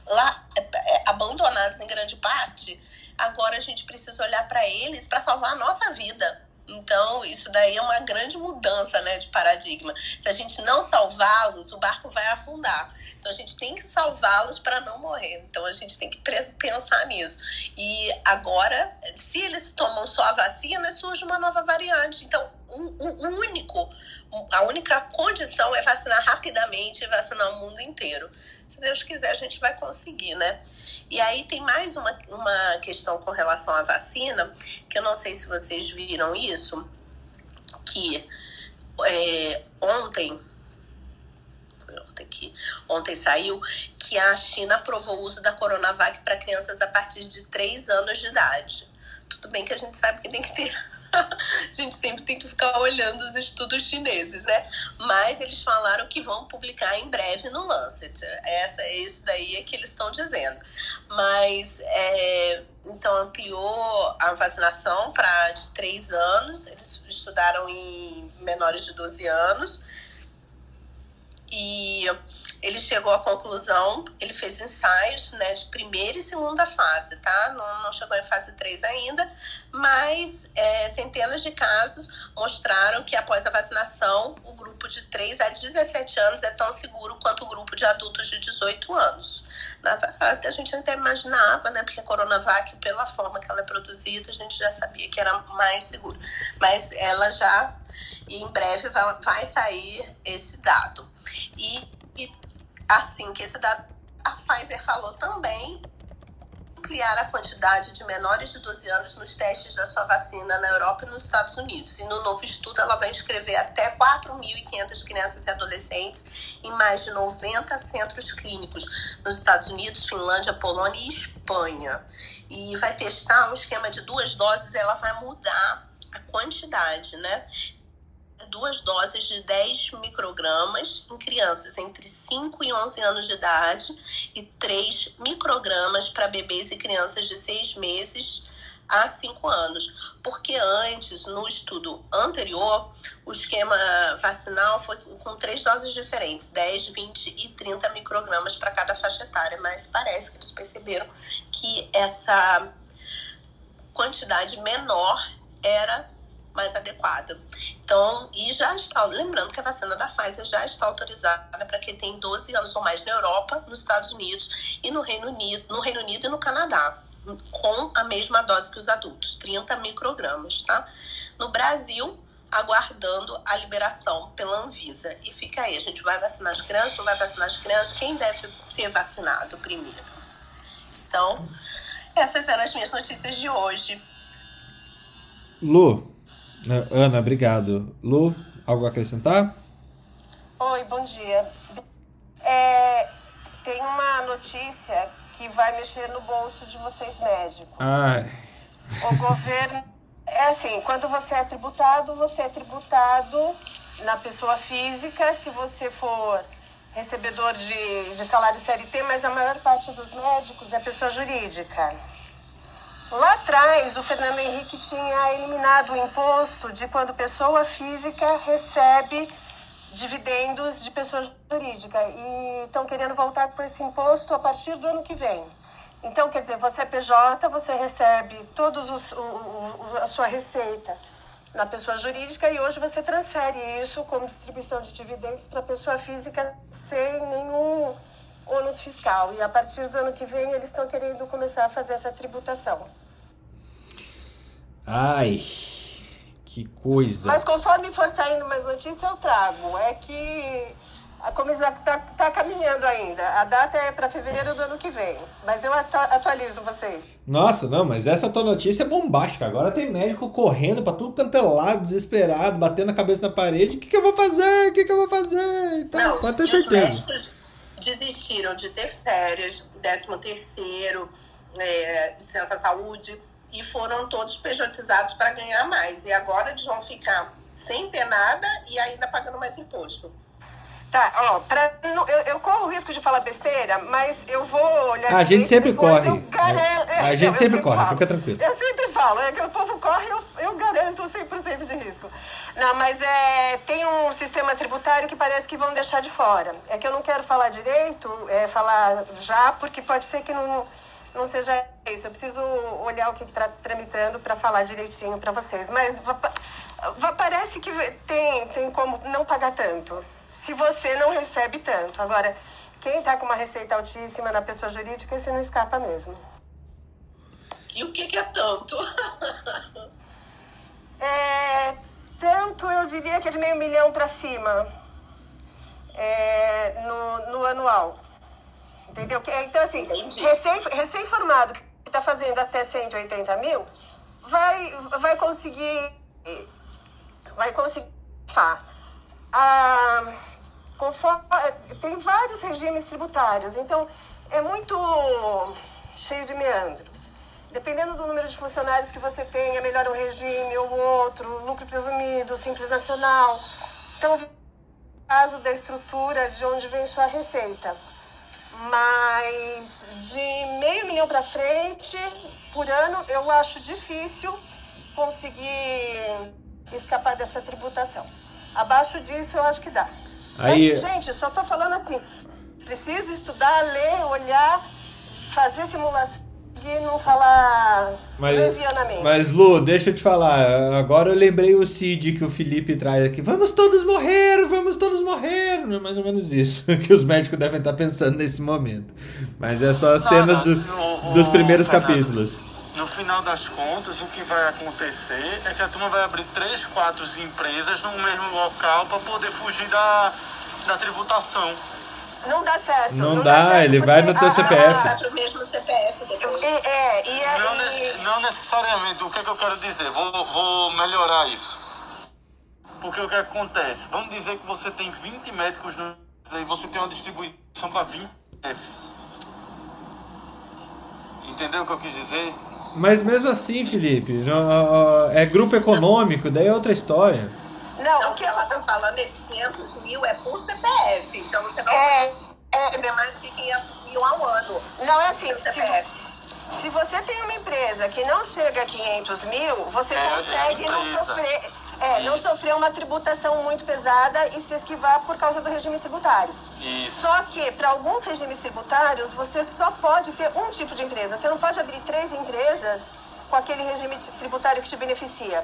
lá é, é, abandonados em grande parte. Agora a gente precisa olhar para eles para salvar a nossa vida. Então, isso daí é uma grande mudança né, de paradigma. Se a gente não salvá-los, o barco vai afundar. Então, a gente tem que salvá-los para não morrer. Então, a gente tem que pensar nisso. E agora, se eles tomam só a vacina, surge uma nova variante. Então, o, o único a única condição é vacinar rapidamente e vacinar o mundo inteiro. Se Deus quiser, a gente vai conseguir, né? E aí tem mais uma, uma questão com relação à vacina, que eu não sei se vocês viram isso, que é, ontem, ontem que ontem saiu que a China aprovou o uso da Coronavac para crianças a partir de 3 anos de idade. Tudo bem que a gente sabe que tem que ter a gente sempre tem que ficar olhando os estudos chineses, né? Mas eles falaram que vão publicar em breve no Lancet. Essa, isso daí é que eles estão dizendo. Mas, é, então, ampliou a vacinação para de 3 anos. Eles estudaram em menores de 12 anos. E ele chegou à conclusão, ele fez ensaios né, de primeira e segunda fase, tá? Não, não chegou em fase 3 ainda, mas é, centenas de casos mostraram que após a vacinação, o grupo de 3 a 17 anos é tão seguro quanto o grupo de adultos de 18 anos. Na, a gente até imaginava, né? Porque a Coronavac, pela forma que ela é produzida, a gente já sabia que era mais seguro. Mas ela já, e em breve vai, vai sair esse dado. E assim que esse dado, a Pfizer falou também ampliar a quantidade de menores de 12 anos nos testes da sua vacina na Europa e nos Estados Unidos. E no novo estudo, ela vai inscrever até 4.500 crianças e adolescentes em mais de 90 centros clínicos nos Estados Unidos, Finlândia, Polônia e Espanha. E vai testar um esquema de duas doses, ela vai mudar a quantidade, né? Duas doses de 10 microgramas em crianças entre 5 e 11 anos de idade e 3 microgramas para bebês e crianças de 6 meses a 5 anos. Porque antes, no estudo anterior, o esquema vacinal foi com três doses diferentes, 10, 20 e 30 microgramas para cada faixa etária, mas parece que eles perceberam que essa quantidade menor era mais adequada. Então, e já está, lembrando que a vacina da Pfizer já está autorizada para quem tem 12 anos ou mais na Europa, nos Estados Unidos e no Reino Unido, no Reino Unido e no Canadá, com a mesma dose que os adultos, 30 microgramas, tá? No Brasil, aguardando a liberação pela Anvisa. E fica aí, a gente vai vacinar as crianças, não vai vacinar as crianças, quem deve ser vacinado primeiro? Então, essas eram as minhas notícias de hoje. Lu, Ana, obrigado. Lu, algo a acrescentar? Oi, bom dia. É, tem uma notícia que vai mexer no bolso de vocês médicos. Ai. O governo. É assim, quando você é tributado, você é tributado na pessoa física, se você for recebedor de, de salário CLT, mas a maior parte dos médicos é pessoa jurídica. Lá atrás, o Fernando Henrique tinha eliminado o imposto de quando pessoa física recebe dividendos de pessoa jurídica e estão querendo voltar com esse imposto a partir do ano que vem. Então, quer dizer, você é PJ, você recebe o, a sua receita na pessoa jurídica e hoje você transfere isso como distribuição de dividendos para a pessoa física sem nenhum ônus fiscal. E a partir do ano que vem eles estão querendo começar a fazer essa tributação. Ai, que coisa. Mas conforme for saindo mais notícias, eu trago. É que a comissão está tá caminhando ainda. A data é para fevereiro do ano que vem. Mas eu atualizo vocês. Nossa, não, mas essa tua notícia é bombástica. Agora tem médico correndo para tudo canto é lado, desesperado, batendo a cabeça na parede. O que, que eu vou fazer? O que, que eu vou fazer? Então, não, pode ter certeza. médicos desistiram de ter férias, 13 terceiro, é, licença saúde e foram todos pejotizados para ganhar mais. E agora eles vão ficar sem ter nada e ainda pagando mais imposto. Tá, ó, pra, eu, eu corro o risco de falar besteira, mas eu vou olhar A gente sempre corre. É, a gente sempre corre, falo. fica tranquilo. Eu sempre falo, é que o povo corre, eu, eu garanto 100% de risco. Não, mas é, tem um sistema tributário que parece que vão deixar de fora. É que eu não quero falar direito, é, falar já, porque pode ser que não não seja isso. Eu preciso olhar o que está tramitando para falar direitinho para vocês. Mas parece que tem, tem como não pagar tanto, se você não recebe tanto. Agora, quem está com uma receita altíssima na pessoa jurídica, você não escapa mesmo. E o que, que é tanto? é, tanto eu diria que é de meio milhão para cima é, no, no anual. Entendeu? Então, assim, recém-formado recém que está fazendo até 180 mil, vai, vai conseguir. Vai conseguir. Ah, conforme, tem vários regimes tributários, então é muito cheio de meandros. Dependendo do número de funcionários que você tem, é melhor um regime ou outro, lucro presumido, simples nacional. Então, caso da estrutura de onde vem sua receita. Mas de meio milhão para frente, por ano, eu acho difícil conseguir escapar dessa tributação. Abaixo disso, eu acho que dá. Aí... Mas, gente, só tô falando assim: precisa estudar, ler, olhar, fazer simulação conseguir não falar mas, levianamente. Mas, Lu, deixa eu te falar. Agora eu lembrei o Cid que o Felipe traz aqui. Vamos todos morrer, vamos todos morrer. É mais ou menos isso que os médicos devem estar pensando nesse momento. Mas é só cenas do, dos primeiros capítulos. No final das contas, o que vai acontecer é que a turma vai abrir três, quatro empresas no mesmo local para poder fugir da, da tributação. Não dá certo. Não, não dá, dá ele vai no teu CPF. Vai pro mesmo CPF depois. E, é, e aí... não, não, necessariamente. O que, é que eu quero dizer? Vou, vou melhorar isso. Porque o que acontece? Vamos dizer que você tem 20 médicos no... e você tem uma distribuição para 20 CPFs. Entendeu o que eu quis dizer? Mas mesmo assim, Felipe, é grupo econômico, daí é outra história. Não, o que ela tá falando, esse 500 mil é por CPF. Então você não é, é, receber mais que 500 mil ao ano. Não, é assim. Se, se você tem uma empresa que não chega a 500 mil, você é, consegue é não sofrer. É, não sofrer uma tributação muito pesada e se esquivar por causa do regime tributário. Isso. Só que, para alguns regimes tributários, você só pode ter um tipo de empresa. Você não pode abrir três empresas com aquele regime tributário que te beneficia.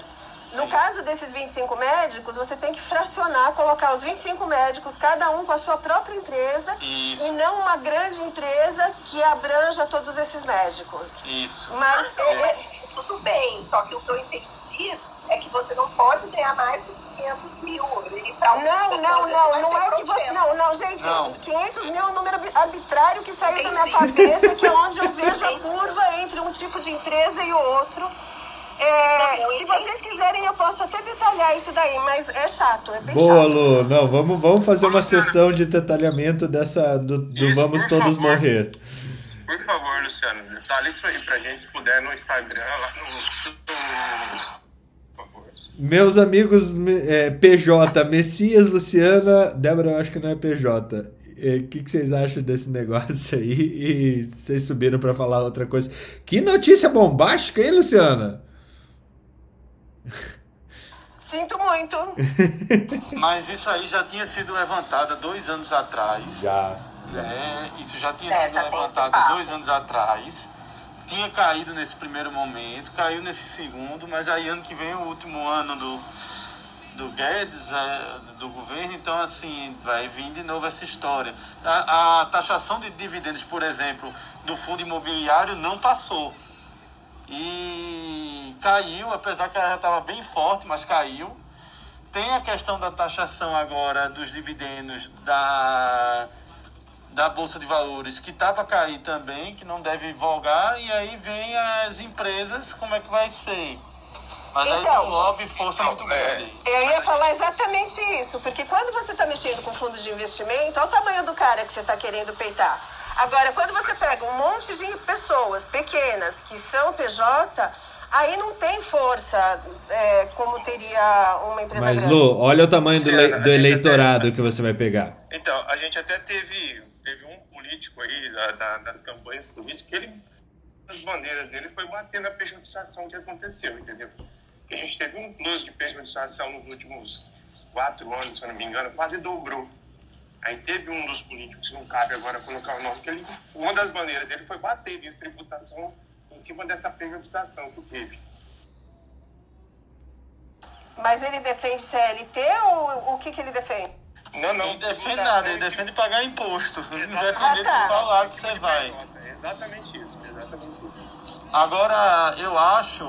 No caso desses 25 médicos, você tem que fracionar, colocar os 25 médicos, cada um com a sua própria empresa, Isso. e não uma grande empresa que abranja todos esses médicos. Isso. Mas é, é, tudo bem, só que o que eu entendi é que você não pode ganhar mais de 500 mil. Então, não, não, não, não é que você. Não, não, gente, não. 500 mil é um número arbitrário que saiu Entendi. da minha cabeça, que é onde eu vejo a curva entre um tipo de empresa e o outro. É, se vocês quiserem, eu posso até detalhar isso daí, mas é chato, é bem Boa, chato. Lu. Não, vamos, vamos fazer uma sessão de detalhamento dessa do, do isso, Vamos Todos favor. Morrer. Por favor, Luciano, tá isso aí pra gente, se puder, no Instagram, lá no... Meus amigos é, PJ, Messias, Luciana, Débora, eu acho que não é PJ. O é, que, que, vocês acham desse negócio aí? E vocês subiram para falar outra coisa. Que notícia bombástica, hein, Luciana? Sinto muito. Mas isso aí já tinha sido levantado dois anos atrás. Já. É, isso já tinha é, sido já levantado dois anos atrás tinha caído nesse primeiro momento, caiu nesse segundo, mas aí ano que vem é o último ano do, do Guedes, é, do governo, então assim, vai vir de novo essa história. A, a taxação de dividendos, por exemplo, do fundo imobiliário não passou. E caiu, apesar que ela já estava bem forte, mas caiu. Tem a questão da taxação agora dos dividendos da da Bolsa de Valores que tá para cair também, que não deve vogar, e aí vem as empresas, como é que vai ser? Mas então, aí tem um lobby força muito grande. Eu ia falar exatamente isso, porque quando você está mexendo com fundos de investimento, olha o tamanho do cara que você está querendo peitar. Agora, quando você pega um monte de pessoas pequenas que são PJ, aí não tem força é, como teria uma empresa Mas, grande. Lu, olha o tamanho do, do eleitorado que você vai pegar. Então, a gente até teve teve um político aí da, da, das campanhas políticas que ele, as bandeiras dele foi bater na pejotização que aconteceu, entendeu? Que a gente teve um plus de pejotização nos últimos quatro anos, se eu não me engano, quase dobrou. Aí teve um dos políticos, não cabe agora colocar o nome, que ele, uma das bandeiras dele foi bater de tributação em cima dessa pejotização que teve. Mas ele defende CLT ou o que, que ele defende? Não, não. Ele defende nada, ele defende pagar imposto. Independente ah, tá. de qual lado você vai. Exatamente isso, exatamente isso. Agora, eu acho,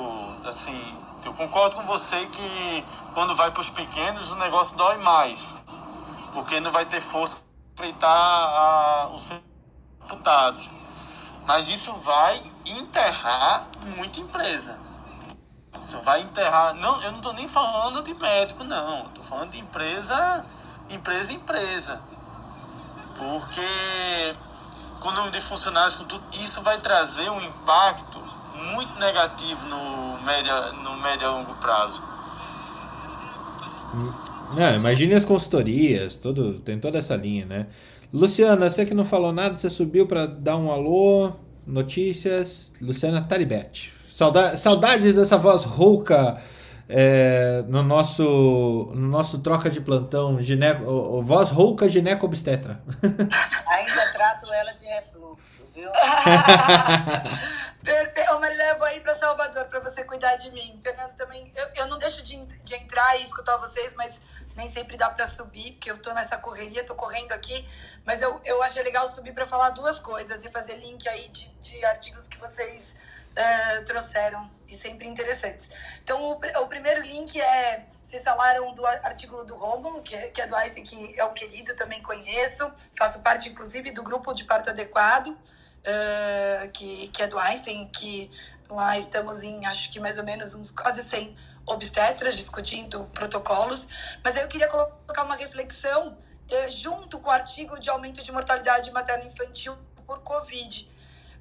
assim, eu concordo com você que quando vai para os pequenos o negócio dói mais. Porque não vai ter força para aceitar o seu deputado. Mas isso vai enterrar muita empresa. Isso vai enterrar. Não, eu não estou nem falando de médico, não. Estou falando de empresa empresa em empresa. Porque com o número de funcionários, com tudo, isso vai trazer um impacto muito negativo no médio, no médio a longo prazo. Não, imagine as consultorias, todo, tem toda essa linha, né? Luciana, você que não falou nada, você subiu para dar um alô, notícias. Luciana Talibete. Saudade, saudades dessa voz rouca é, no, nosso, no nosso troca de plantão, gineco, o, voz rouca gineco obstetra. Ainda trato ela de refluxo, viu? Eu vou ir para Salvador para você cuidar de mim. Fernando também, eu, eu não deixo de, de entrar e escutar vocês, mas nem sempre dá para subir, porque eu tô nessa correria, tô correndo aqui. Mas eu, eu achei legal subir para falar duas coisas e fazer link aí de, de artigos que vocês uh, trouxeram e sempre interessantes. Então, o, o, primeiro link é, vocês falaram do artigo do Rômulo, que, é, que é do Einstein, que é um querido, também conheço, faço parte, inclusive, do grupo de parto adequado, uh, que, que é do Einstein, que lá estamos em, acho que mais ou menos uns quase 100 obstetras discutindo protocolos, mas eu queria colocar uma reflexão uh, junto com o artigo de aumento de mortalidade materno-infantil por Covid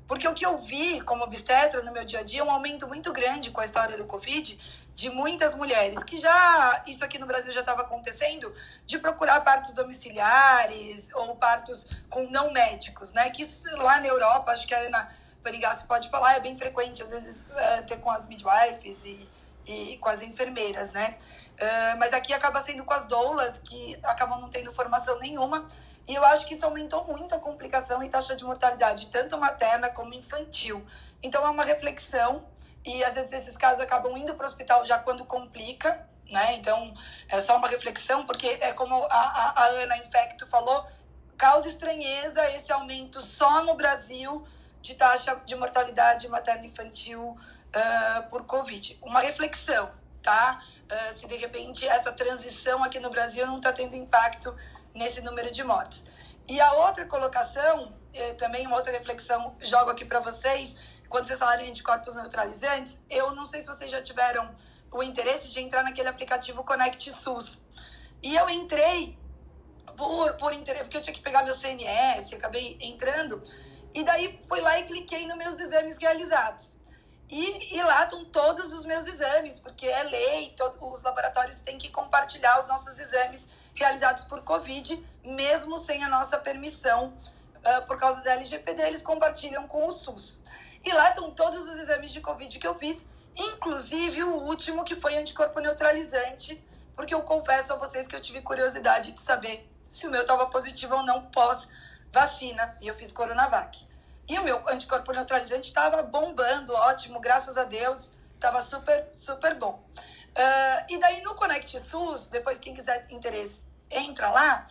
Porque o que eu vi como obstetra no meu dia a dia é um aumento muito grande com a história do Covid de muitas mulheres, que já, isso aqui no Brasil já estava acontecendo, de procurar partos domiciliares ou partos com não médicos, né? Que isso lá na Europa, acho que a Ana Panigassi pode falar, é bem frequente, às vezes, uh, ter com as midwives e, e com as enfermeiras, né? Uh, mas aqui acaba sendo com as doulas, que acabam não tendo formação nenhuma, e eu acho que isso aumentou muito a complicação e taxa de mortalidade, tanto materna como infantil. Então é uma reflexão, e às vezes esses casos acabam indo para o hospital já quando complica, né? Então é só uma reflexão, porque é como a, a, a Ana Infecto falou, causa estranheza esse aumento só no Brasil de taxa de mortalidade materno-infantil uh, por Covid. Uma reflexão, tá? Uh, se de repente essa transição aqui no Brasil não está tendo impacto nesse número de mortes. E a outra colocação, eh, também uma outra reflexão, jogo aqui para vocês, quando vocês falaram em anticorpos neutralizantes, eu não sei se vocês já tiveram o interesse de entrar naquele aplicativo Connect SUS. E eu entrei por, por interesse, porque eu tinha que pegar meu CNS, acabei entrando, e daí fui lá e cliquei nos meus exames realizados. E, e, lá estão todos os meus exames, porque é lei, os laboratórios têm que compartilhar os nossos exames realizados por Covid, mesmo sem a nossa permissão, uh, por causa da LGPD, eles compartilham com o SUS. E lá estão todos os exames de Covid que eu fiz, inclusive o último, que foi anticorpo neutralizante, porque eu confesso a vocês que eu tive curiosidade de saber se o meu estava positivo ou não pós-vacina, e eu fiz Coronavac. E o meu anticorpo neutralizante estava bombando, ótimo, graças a Deus, estava super, super bom. Uh, e daí no Connect SUS, depois quem quiser interesse, entra lá,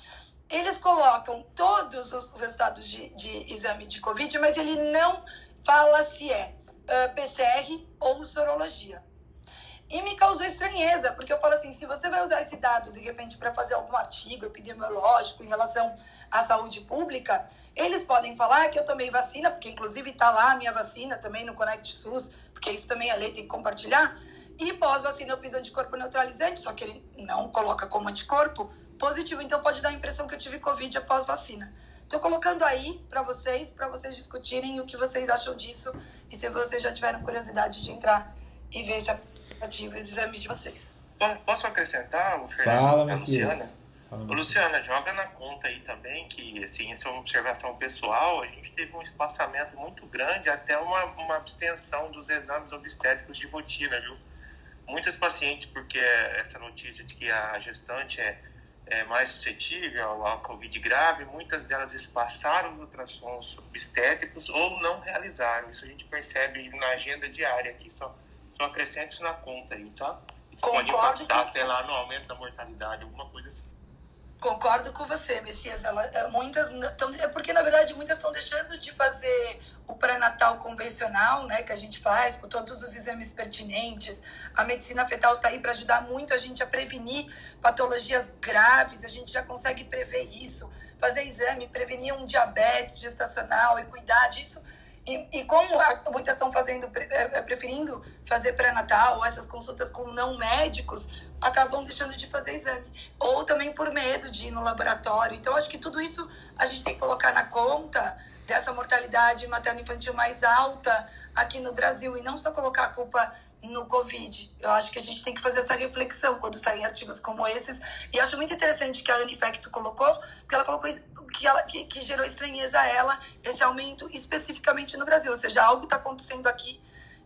eles colocam todos os resultados de, de exame de Covid, mas ele não fala se é uh, PCR ou sorologia. E me causou estranheza, porque eu falo assim: se você vai usar esse dado de repente para fazer algum artigo epidemiológico em relação à saúde pública, eles podem falar que eu tomei vacina, porque inclusive está lá a minha vacina também no Connect SUS, porque isso também a lei tem que compartilhar. E pós-vacina eu fiz anticorpo neutralizante, só que ele não coloca como anticorpo positivo, então pode dar a impressão que eu tive Covid após vacina. Estou colocando aí para vocês, para vocês discutirem o que vocês acham disso e se vocês já tiveram curiosidade de entrar e ver esse aplicativo e os exames de vocês. Posso acrescentar, o Fala, a Luciana? Fala, Luciana, joga na conta aí também que, assim, essa é uma observação pessoal, a gente teve um espaçamento muito grande, até uma, uma abstenção dos exames obstétricos de rotina, viu? muitas pacientes, porque essa notícia de que a gestante é, é mais suscetível ao Covid grave, muitas delas espaçaram os ultrassons obstétricos ou não realizaram. Isso a gente percebe na agenda diária aqui, só, só acrescente isso na conta aí, tá? Pode impactar, sei lá, no aumento da mortalidade, alguma coisa assim. Concordo com você, Messias. Ela, eh, muitas tão, é porque na verdade muitas estão deixando de fazer o pré-natal convencional, né, que a gente faz com todos os exames pertinentes. A medicina fetal está aí para ajudar muito a gente a prevenir patologias graves. A gente já consegue prever isso, fazer exame, prevenir um diabetes gestacional e cuidar disso. E, e como muitas estão fazendo, eh, eh, preferindo fazer pré-natal essas consultas com não médicos, acabam deixando de fazer exame. Ou também por medo de ir no laboratório. Então, acho que tudo isso a gente tem que colocar na conta dessa mortalidade materno-infantil mais alta aqui no Brasil e não só colocar a culpa no Covid. Eu acho que a gente tem que fazer essa reflexão quando saem artigos como esses. E acho muito interessante que a Anifecto colocou, porque ela colocou que, ela, que, que gerou estranheza a ela esse aumento especificamente no Brasil. Ou seja, algo está acontecendo aqui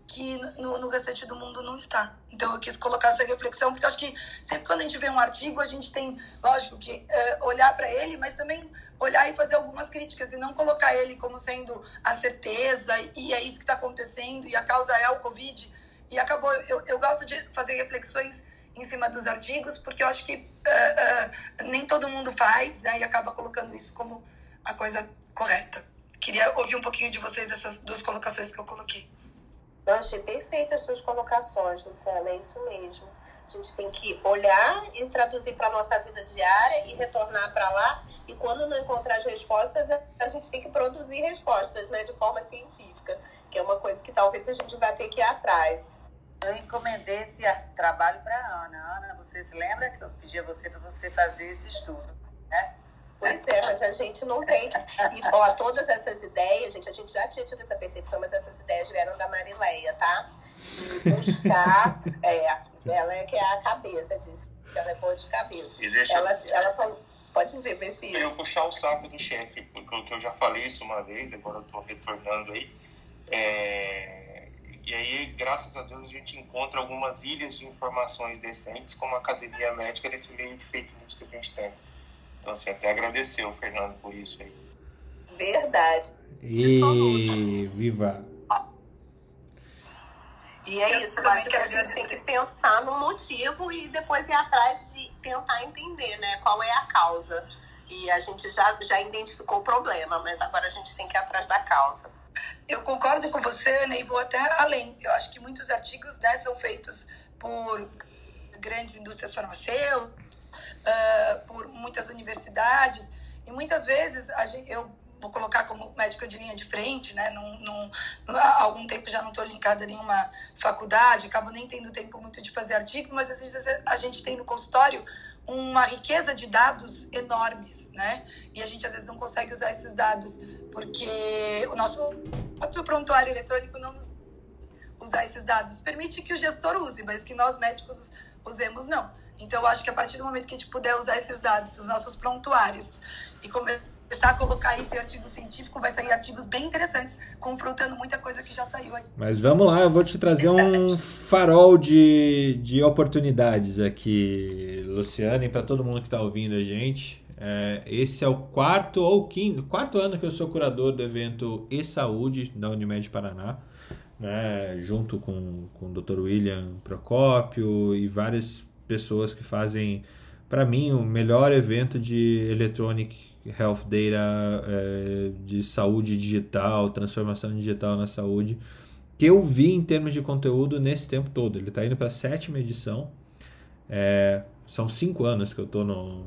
que no, no restante do mundo não está. Então eu quis colocar essa reflexão, porque acho que sempre quando a gente vê um artigo, a gente tem, lógico, que é, olhar para ele, mas também olhar e fazer algumas críticas e não colocar ele como sendo a certeza e é isso que está acontecendo e a causa é o Covid. E acabou, eu, eu gosto de fazer reflexões em cima dos artigos, porque eu acho que uh, uh, nem todo mundo faz, né, e acaba colocando isso como a coisa correta. Queria ouvir um pouquinho de vocês dessas duas colocações que eu coloquei. Eu achei perfeitas as suas colocações, Luciana, é isso mesmo. A gente tem que olhar e traduzir para a nossa vida diária e retornar para lá. E quando não encontrar as respostas, a gente tem que produzir respostas né, de forma científica, que é uma coisa que talvez a gente vai ter que ir atrás. Eu encomendei esse trabalho para Ana. Ana, você se lembra que eu pedi a você para você fazer esse estudo, né? Pois é, mas a gente não tem. E, ó, todas essas ideias, gente, a gente já tinha tido essa percepção, mas essas ideias vieram da Marileia, tá? De buscar. é, ela é que é a cabeça disso. Ela é boa de cabeça. E deixa Ela, ela falou. Pode dizer, Messias. eu puxar o saco do chefe, porque eu já falei isso uma vez, agora eu tô retornando aí. É, E aí, graças a Deus, a gente encontra algumas ilhas de informações decentes, como a academia médica, nesse meio de fake news que a gente tem. Então, assim, até agradecer o Fernando por isso aí. Verdade. E viva! E é isso, eu acho que a gente tem que pensar no motivo e depois ir atrás de tentar entender, né, qual é a causa. E a gente já, já identificou o problema, mas agora a gente tem que ir atrás da causa. Eu concordo com você, Ana, e vou até além. Eu acho que muitos artigos né, são feitos por grandes indústrias farmacêuticas, ah, por muitas universidades, e muitas vezes gente, eu vou colocar como médica de linha de frente, né? Num, num, há algum tempo já não estou linkada a nenhuma faculdade, acabo nem tendo tempo muito de fazer artigo, mas às vezes a gente tem no consultório uma riqueza de dados enormes, né? E a gente às vezes não consegue usar esses dados porque o nosso próprio prontuário eletrônico não nos usar esses dados. Permite que o gestor use, mas que nós médicos usemos não. Então eu acho que a partir do momento que a gente puder usar esses dados, os nossos prontuários e começar a colocar isso em artigo científico, vai sair artigos bem interessantes, confrontando muita coisa que já saiu aí. Mas vamos lá, eu vou te trazer um farol de, de oportunidades aqui, Luciane, para todo mundo que está ouvindo a gente. É, esse é o quarto ou quinto, quarto ano que eu sou curador do evento e-saúde da Unimed Paraná, né, junto com, com o Dr. William Procópio e várias pessoas que fazem, para mim, o melhor evento de Electronic Health Data, é, de saúde digital, transformação digital na saúde, que eu vi em termos de conteúdo nesse tempo todo. Ele está indo para a sétima edição. É, são cinco anos que eu estou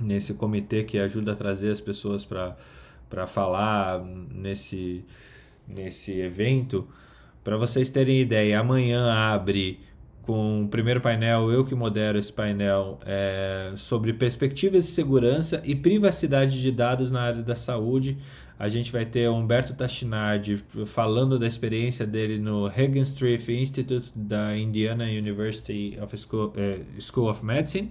nesse comitê que ajuda a trazer as pessoas para falar nesse, nesse evento. Para vocês terem ideia, amanhã abre com o primeiro painel, eu que modero esse painel, é, sobre perspectivas de segurança e privacidade de dados na área da saúde. A gente vai ter Humberto Tashinardi falando da experiência dele no Street Institute da Indiana University of School, eh, School of Medicine,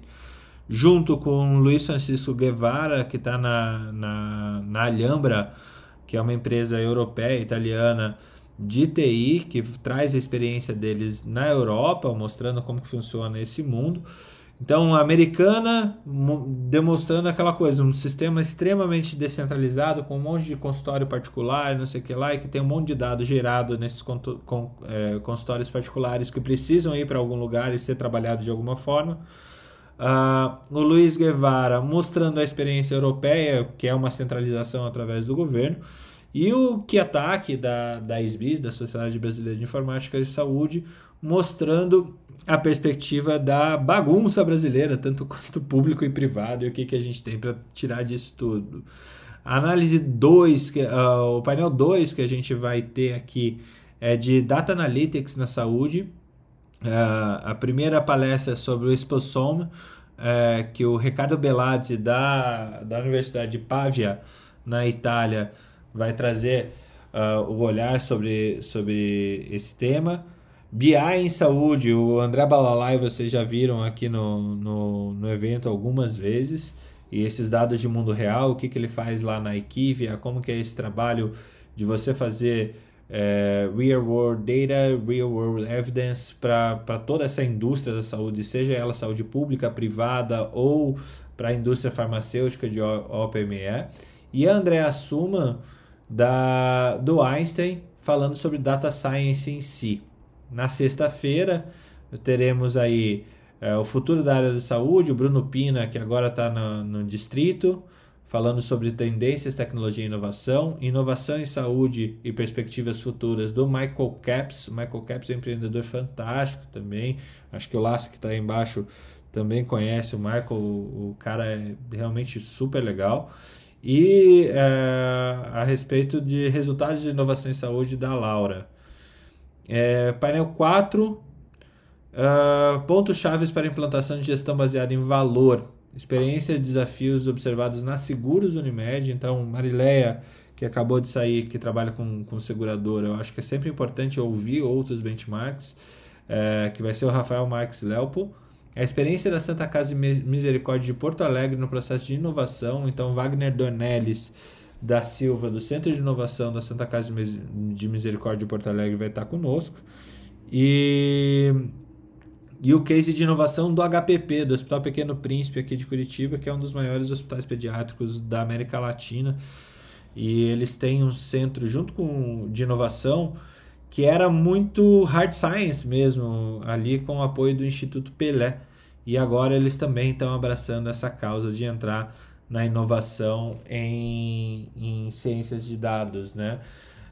junto com Luiz Francisco Guevara, que está na, na, na Alhambra, que é uma empresa europeia, italiana, de TI, que traz a experiência deles na Europa, mostrando como que funciona esse mundo. Então, a americana demonstrando aquela coisa, um sistema extremamente descentralizado, com um monte de consultório particular, não sei o que lá, e que tem um monte de dados gerado nesses é, consultórios particulares que precisam ir para algum lugar e ser trabalhado de alguma forma. Uh, o Luiz Guevara mostrando a experiência europeia, que é uma centralização através do governo. E o Kiataki, da, da SBIS, da Sociedade Brasileira de Informática e Saúde, mostrando a perspectiva da bagunça brasileira, tanto quanto público e privado, e o que, que a gente tem para tirar disso tudo. A análise 2, uh, o painel 2 que a gente vai ter aqui é de Data Analytics na saúde. Uh, a primeira palestra é sobre o Exposom, uh, que o Ricardo Belazzi, da, da Universidade de Pavia, na Itália, vai trazer uh, o olhar sobre, sobre esse tema. BI em saúde, o André Balalai vocês já viram aqui no, no, no evento algumas vezes. E esses dados de mundo real, o que, que ele faz lá na Equivia, como que é esse trabalho de você fazer é, real world data, real world evidence para toda essa indústria da saúde, seja ela saúde pública, privada ou para a indústria farmacêutica de OPME. E a Andrea da, do Einstein falando sobre data science em si. Na sexta-feira teremos aí é, o futuro da área da saúde, o Bruno Pina, que agora está no, no, distrito, falando sobre tendências, tecnologia e inovação, inovação em saúde e perspectivas futuras do Michael Caps. O Michael Caps é um empreendedor fantástico também. Acho que o Laço que está aí embaixo também conhece o Michael, o, o cara é realmente super legal e é, a respeito de resultados de inovação em saúde da Laura. É, painel 4, uh, é, pontos chaves para implantação de gestão baseada em valor. experiência e desafios observados na Seguros Unimed. Então, Marileia, que acabou de sair, que trabalha com, com seguradora, eu acho que é sempre importante ouvir outros benchmarks, é, que vai ser o Rafael Marques Lelpo. A experiência da Santa Casa Misericórdia de Porto Alegre no processo de inovação. Então, Wagner Dornelles da Silva, do Centro de Inovação da Santa Casa de Misericórdia de Porto Alegre, vai estar conosco. E, e o case de inovação do HPP, do Hospital Pequeno Príncipe aqui de Curitiba, que é um dos maiores hospitais pediátricos da América Latina. E eles têm um centro junto com de inovação que era muito hard science mesmo, ali com o apoio do Instituto Pelé. E agora eles também estão abraçando essa causa de entrar na inovação em, em ciências de dados, né?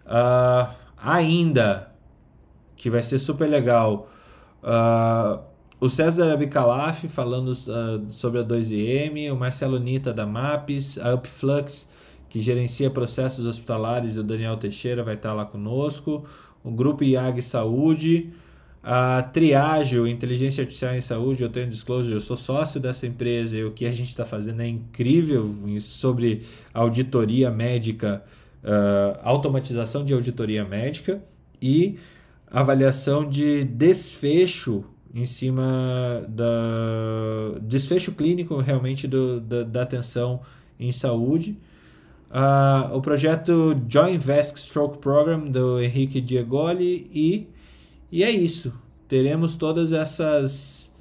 Uh, ainda, que vai ser super legal, uh, o César Abicalaf falando uh, sobre a 2IM, o Marcelo Nita da MAPES, a Upflux, que gerencia processos hospitalares, e o Daniel Teixeira vai estar lá conosco, o Grupo IAG Saúde, a Triageo, Inteligência Artificial em Saúde, eu tenho disclosure, eu sou sócio dessa empresa e o que a gente está fazendo é incrível sobre auditoria médica, uh, automatização de auditoria médica e avaliação de desfecho em cima da desfecho clínico realmente do, da, da atenção em saúde. Uh, o projeto Joint Invest Stroke Program do Henrique Diegoli e e é isso. Teremos todas essas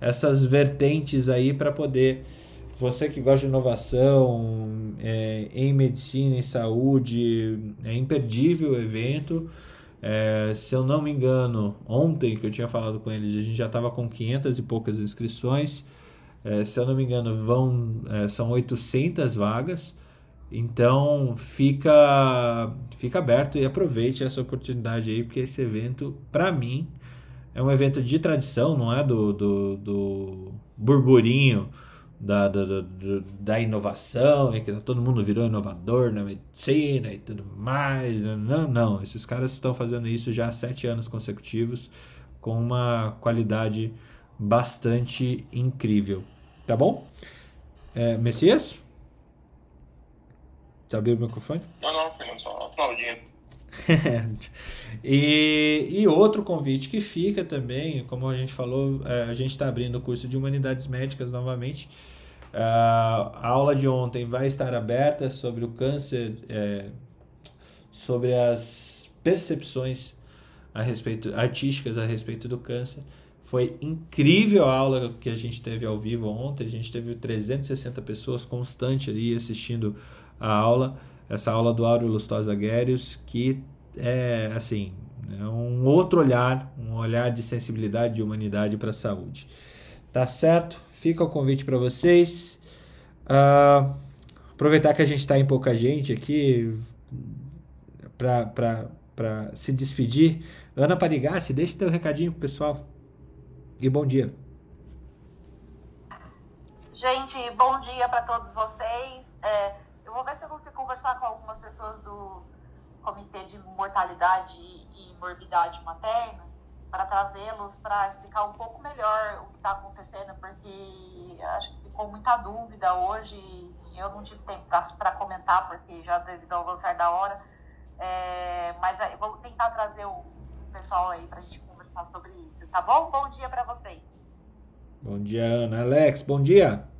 essas vertentes aí para poder você que gosta de inovação é, em medicina e saúde é imperdível o evento. É, se eu não me engano, ontem que eu tinha falado com eles, a gente já estava com 500 e poucas inscrições. É, se eu não me engano, vão é, são 800 vagas. Então fica fica aberto e aproveite essa oportunidade aí, porque esse evento, para mim, é um evento de tradição, não é do, do, do burburinho da, da, da, da inovação, e que todo mundo virou inovador na medicina e tudo mais. Não, não. Esses caras estão fazendo isso já há sete anos consecutivos com uma qualidade bastante incrível. Tá bom? É, Messias? Você abriu o microfone? Não, não, Fernando, só aplaudindo. e, e outro convite que fica também, como a gente falou, é, a gente está abrindo o curso de Humanidades Médicas novamente. Uh, a aula de ontem vai estar aberta sobre o câncer, é, sobre as percepções a respeito artísticas a respeito do câncer. Foi incrível a aula que a gente teve ao vivo ontem. A gente teve 360 pessoas constante ali assistindo a aula, essa aula do Áureo Lustosa Guérios, que é assim, é um outro olhar, um olhar de sensibilidade de humanidade para a saúde. Tá certo? Fica o convite para vocês. Uh, aproveitar que a gente está em pouca gente aqui para se despedir. Ana Parigassi, deixe teu recadinho pro pessoal. E bom dia. Gente, bom dia para todos vocês. É vou ver se eu consigo conversar com algumas pessoas do Comitê de Mortalidade e Morbidade Materna para trazê-los para explicar um pouco melhor o que está acontecendo, porque acho que ficou muita dúvida hoje e eu não tive tempo para comentar, porque já devido ao avançar da hora. É, mas eu vou tentar trazer o pessoal aí para a gente conversar sobre isso, tá bom? Bom dia para vocês. Bom dia, Ana. Alex, bom dia.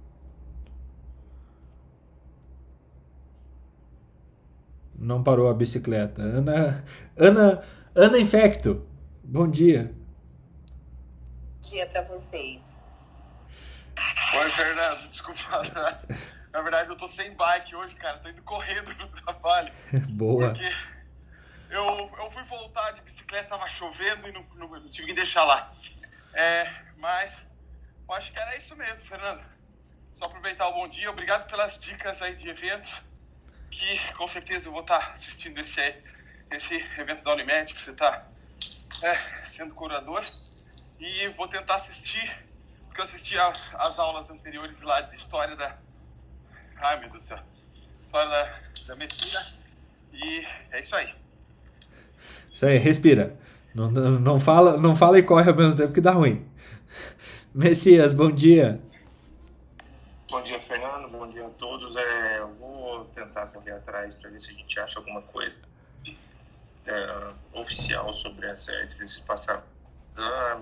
Não parou a bicicleta. Ana, Ana, Ana Infecto. Bom dia. Bom dia para vocês. Oi, Fernando. Desculpa. Na verdade, eu tô sem bike hoje, cara. Tô indo correndo pro trabalho. Boa. Porque eu, eu fui voltar de bicicleta, tava chovendo e não, não tive que deixar lá. É, mas eu acho que era isso mesmo, Fernando. Só aproveitar o bom dia. Obrigado pelas dicas aí de eventos que com certeza eu vou estar assistindo esse, esse evento da Unimed, que você está é, sendo curador, e vou tentar assistir, porque eu assisti as, as aulas anteriores lá de história da. Ai meu Deus do céu! História da, da medicina, e é isso aí. Isso aí, respira. Não, não, não, fala, não fala e corre ao mesmo tempo que dá ruim. Messias, bom dia. Tentar correr atrás para ver se a gente acha alguma coisa é, oficial sobre essa, esse passar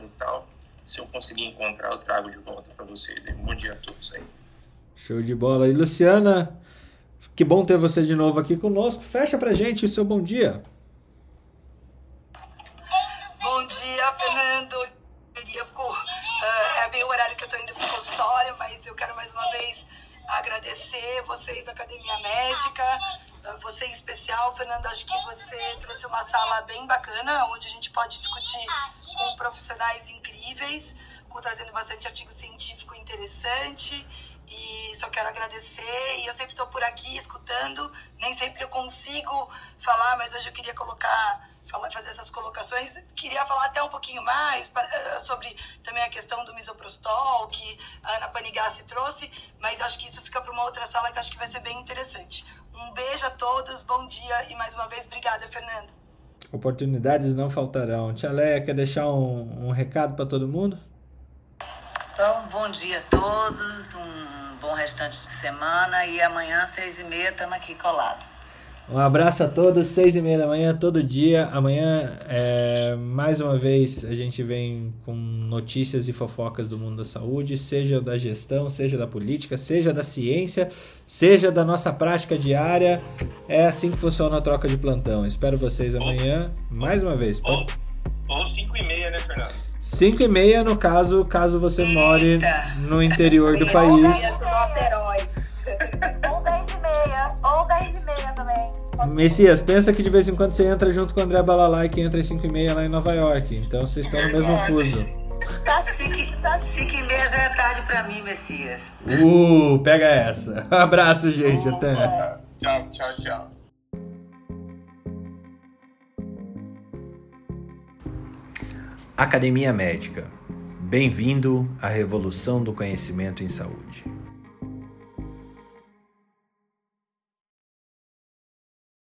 e tal. Se eu conseguir encontrar, eu trago de volta para vocês. Bom dia a todos aí. Show de bola. E Luciana, que bom ter você de novo aqui conosco. Fecha pra gente o seu bom dia. Agradecer vocês da Academia Médica, você em especial, Fernando, acho que você trouxe uma sala bem bacana, onde a gente pode discutir com profissionais incríveis, com, trazendo bastante artigo científico interessante. E só quero agradecer. E eu sempre estou por aqui escutando. Nem sempre eu consigo falar, mas hoje eu queria colocar falar, fazer essas colocações. Queria falar até um pouquinho mais eh, sobre também a questão do misoprostol, que a Ana Panigassi trouxe, mas acho que isso fica para uma outra sala que acho que vai ser bem interessante. Um beijo a todos, bom dia e mais uma vez, obrigada, Fernando. Oportunidades não faltarão. Tia Leia, quer deixar um, um recado para todo mundo? Só um bom dia a todos, um bom restante de semana e amanhã, seis e meia, estamos aqui colados. Um abraço a todos, seis e meia da manhã, todo dia. Amanhã, é, mais uma vez, a gente vem com notícias e fofocas do mundo da saúde, seja da gestão, seja da política, seja da ciência, seja da nossa prática diária. É assim que funciona a troca de plantão. Espero vocês amanhã, mais uma vez. Ou, ou cinco e meia, né, Fernando? 5 e meia, no caso, caso você more no interior do país. Nosso herói. Messias, pensa que de vez em quando você entra junto com o André Balalai, que entra às 5 e meia lá em Nova York. Então vocês estão no mesmo fuso. Tá chique, tá chique e meia já é tarde pra mim, Messias. Uh, pega essa. Abraço, gente. Até. Tchau, tchau, tchau. Academia Médica. Bem-vindo à revolução do conhecimento em saúde.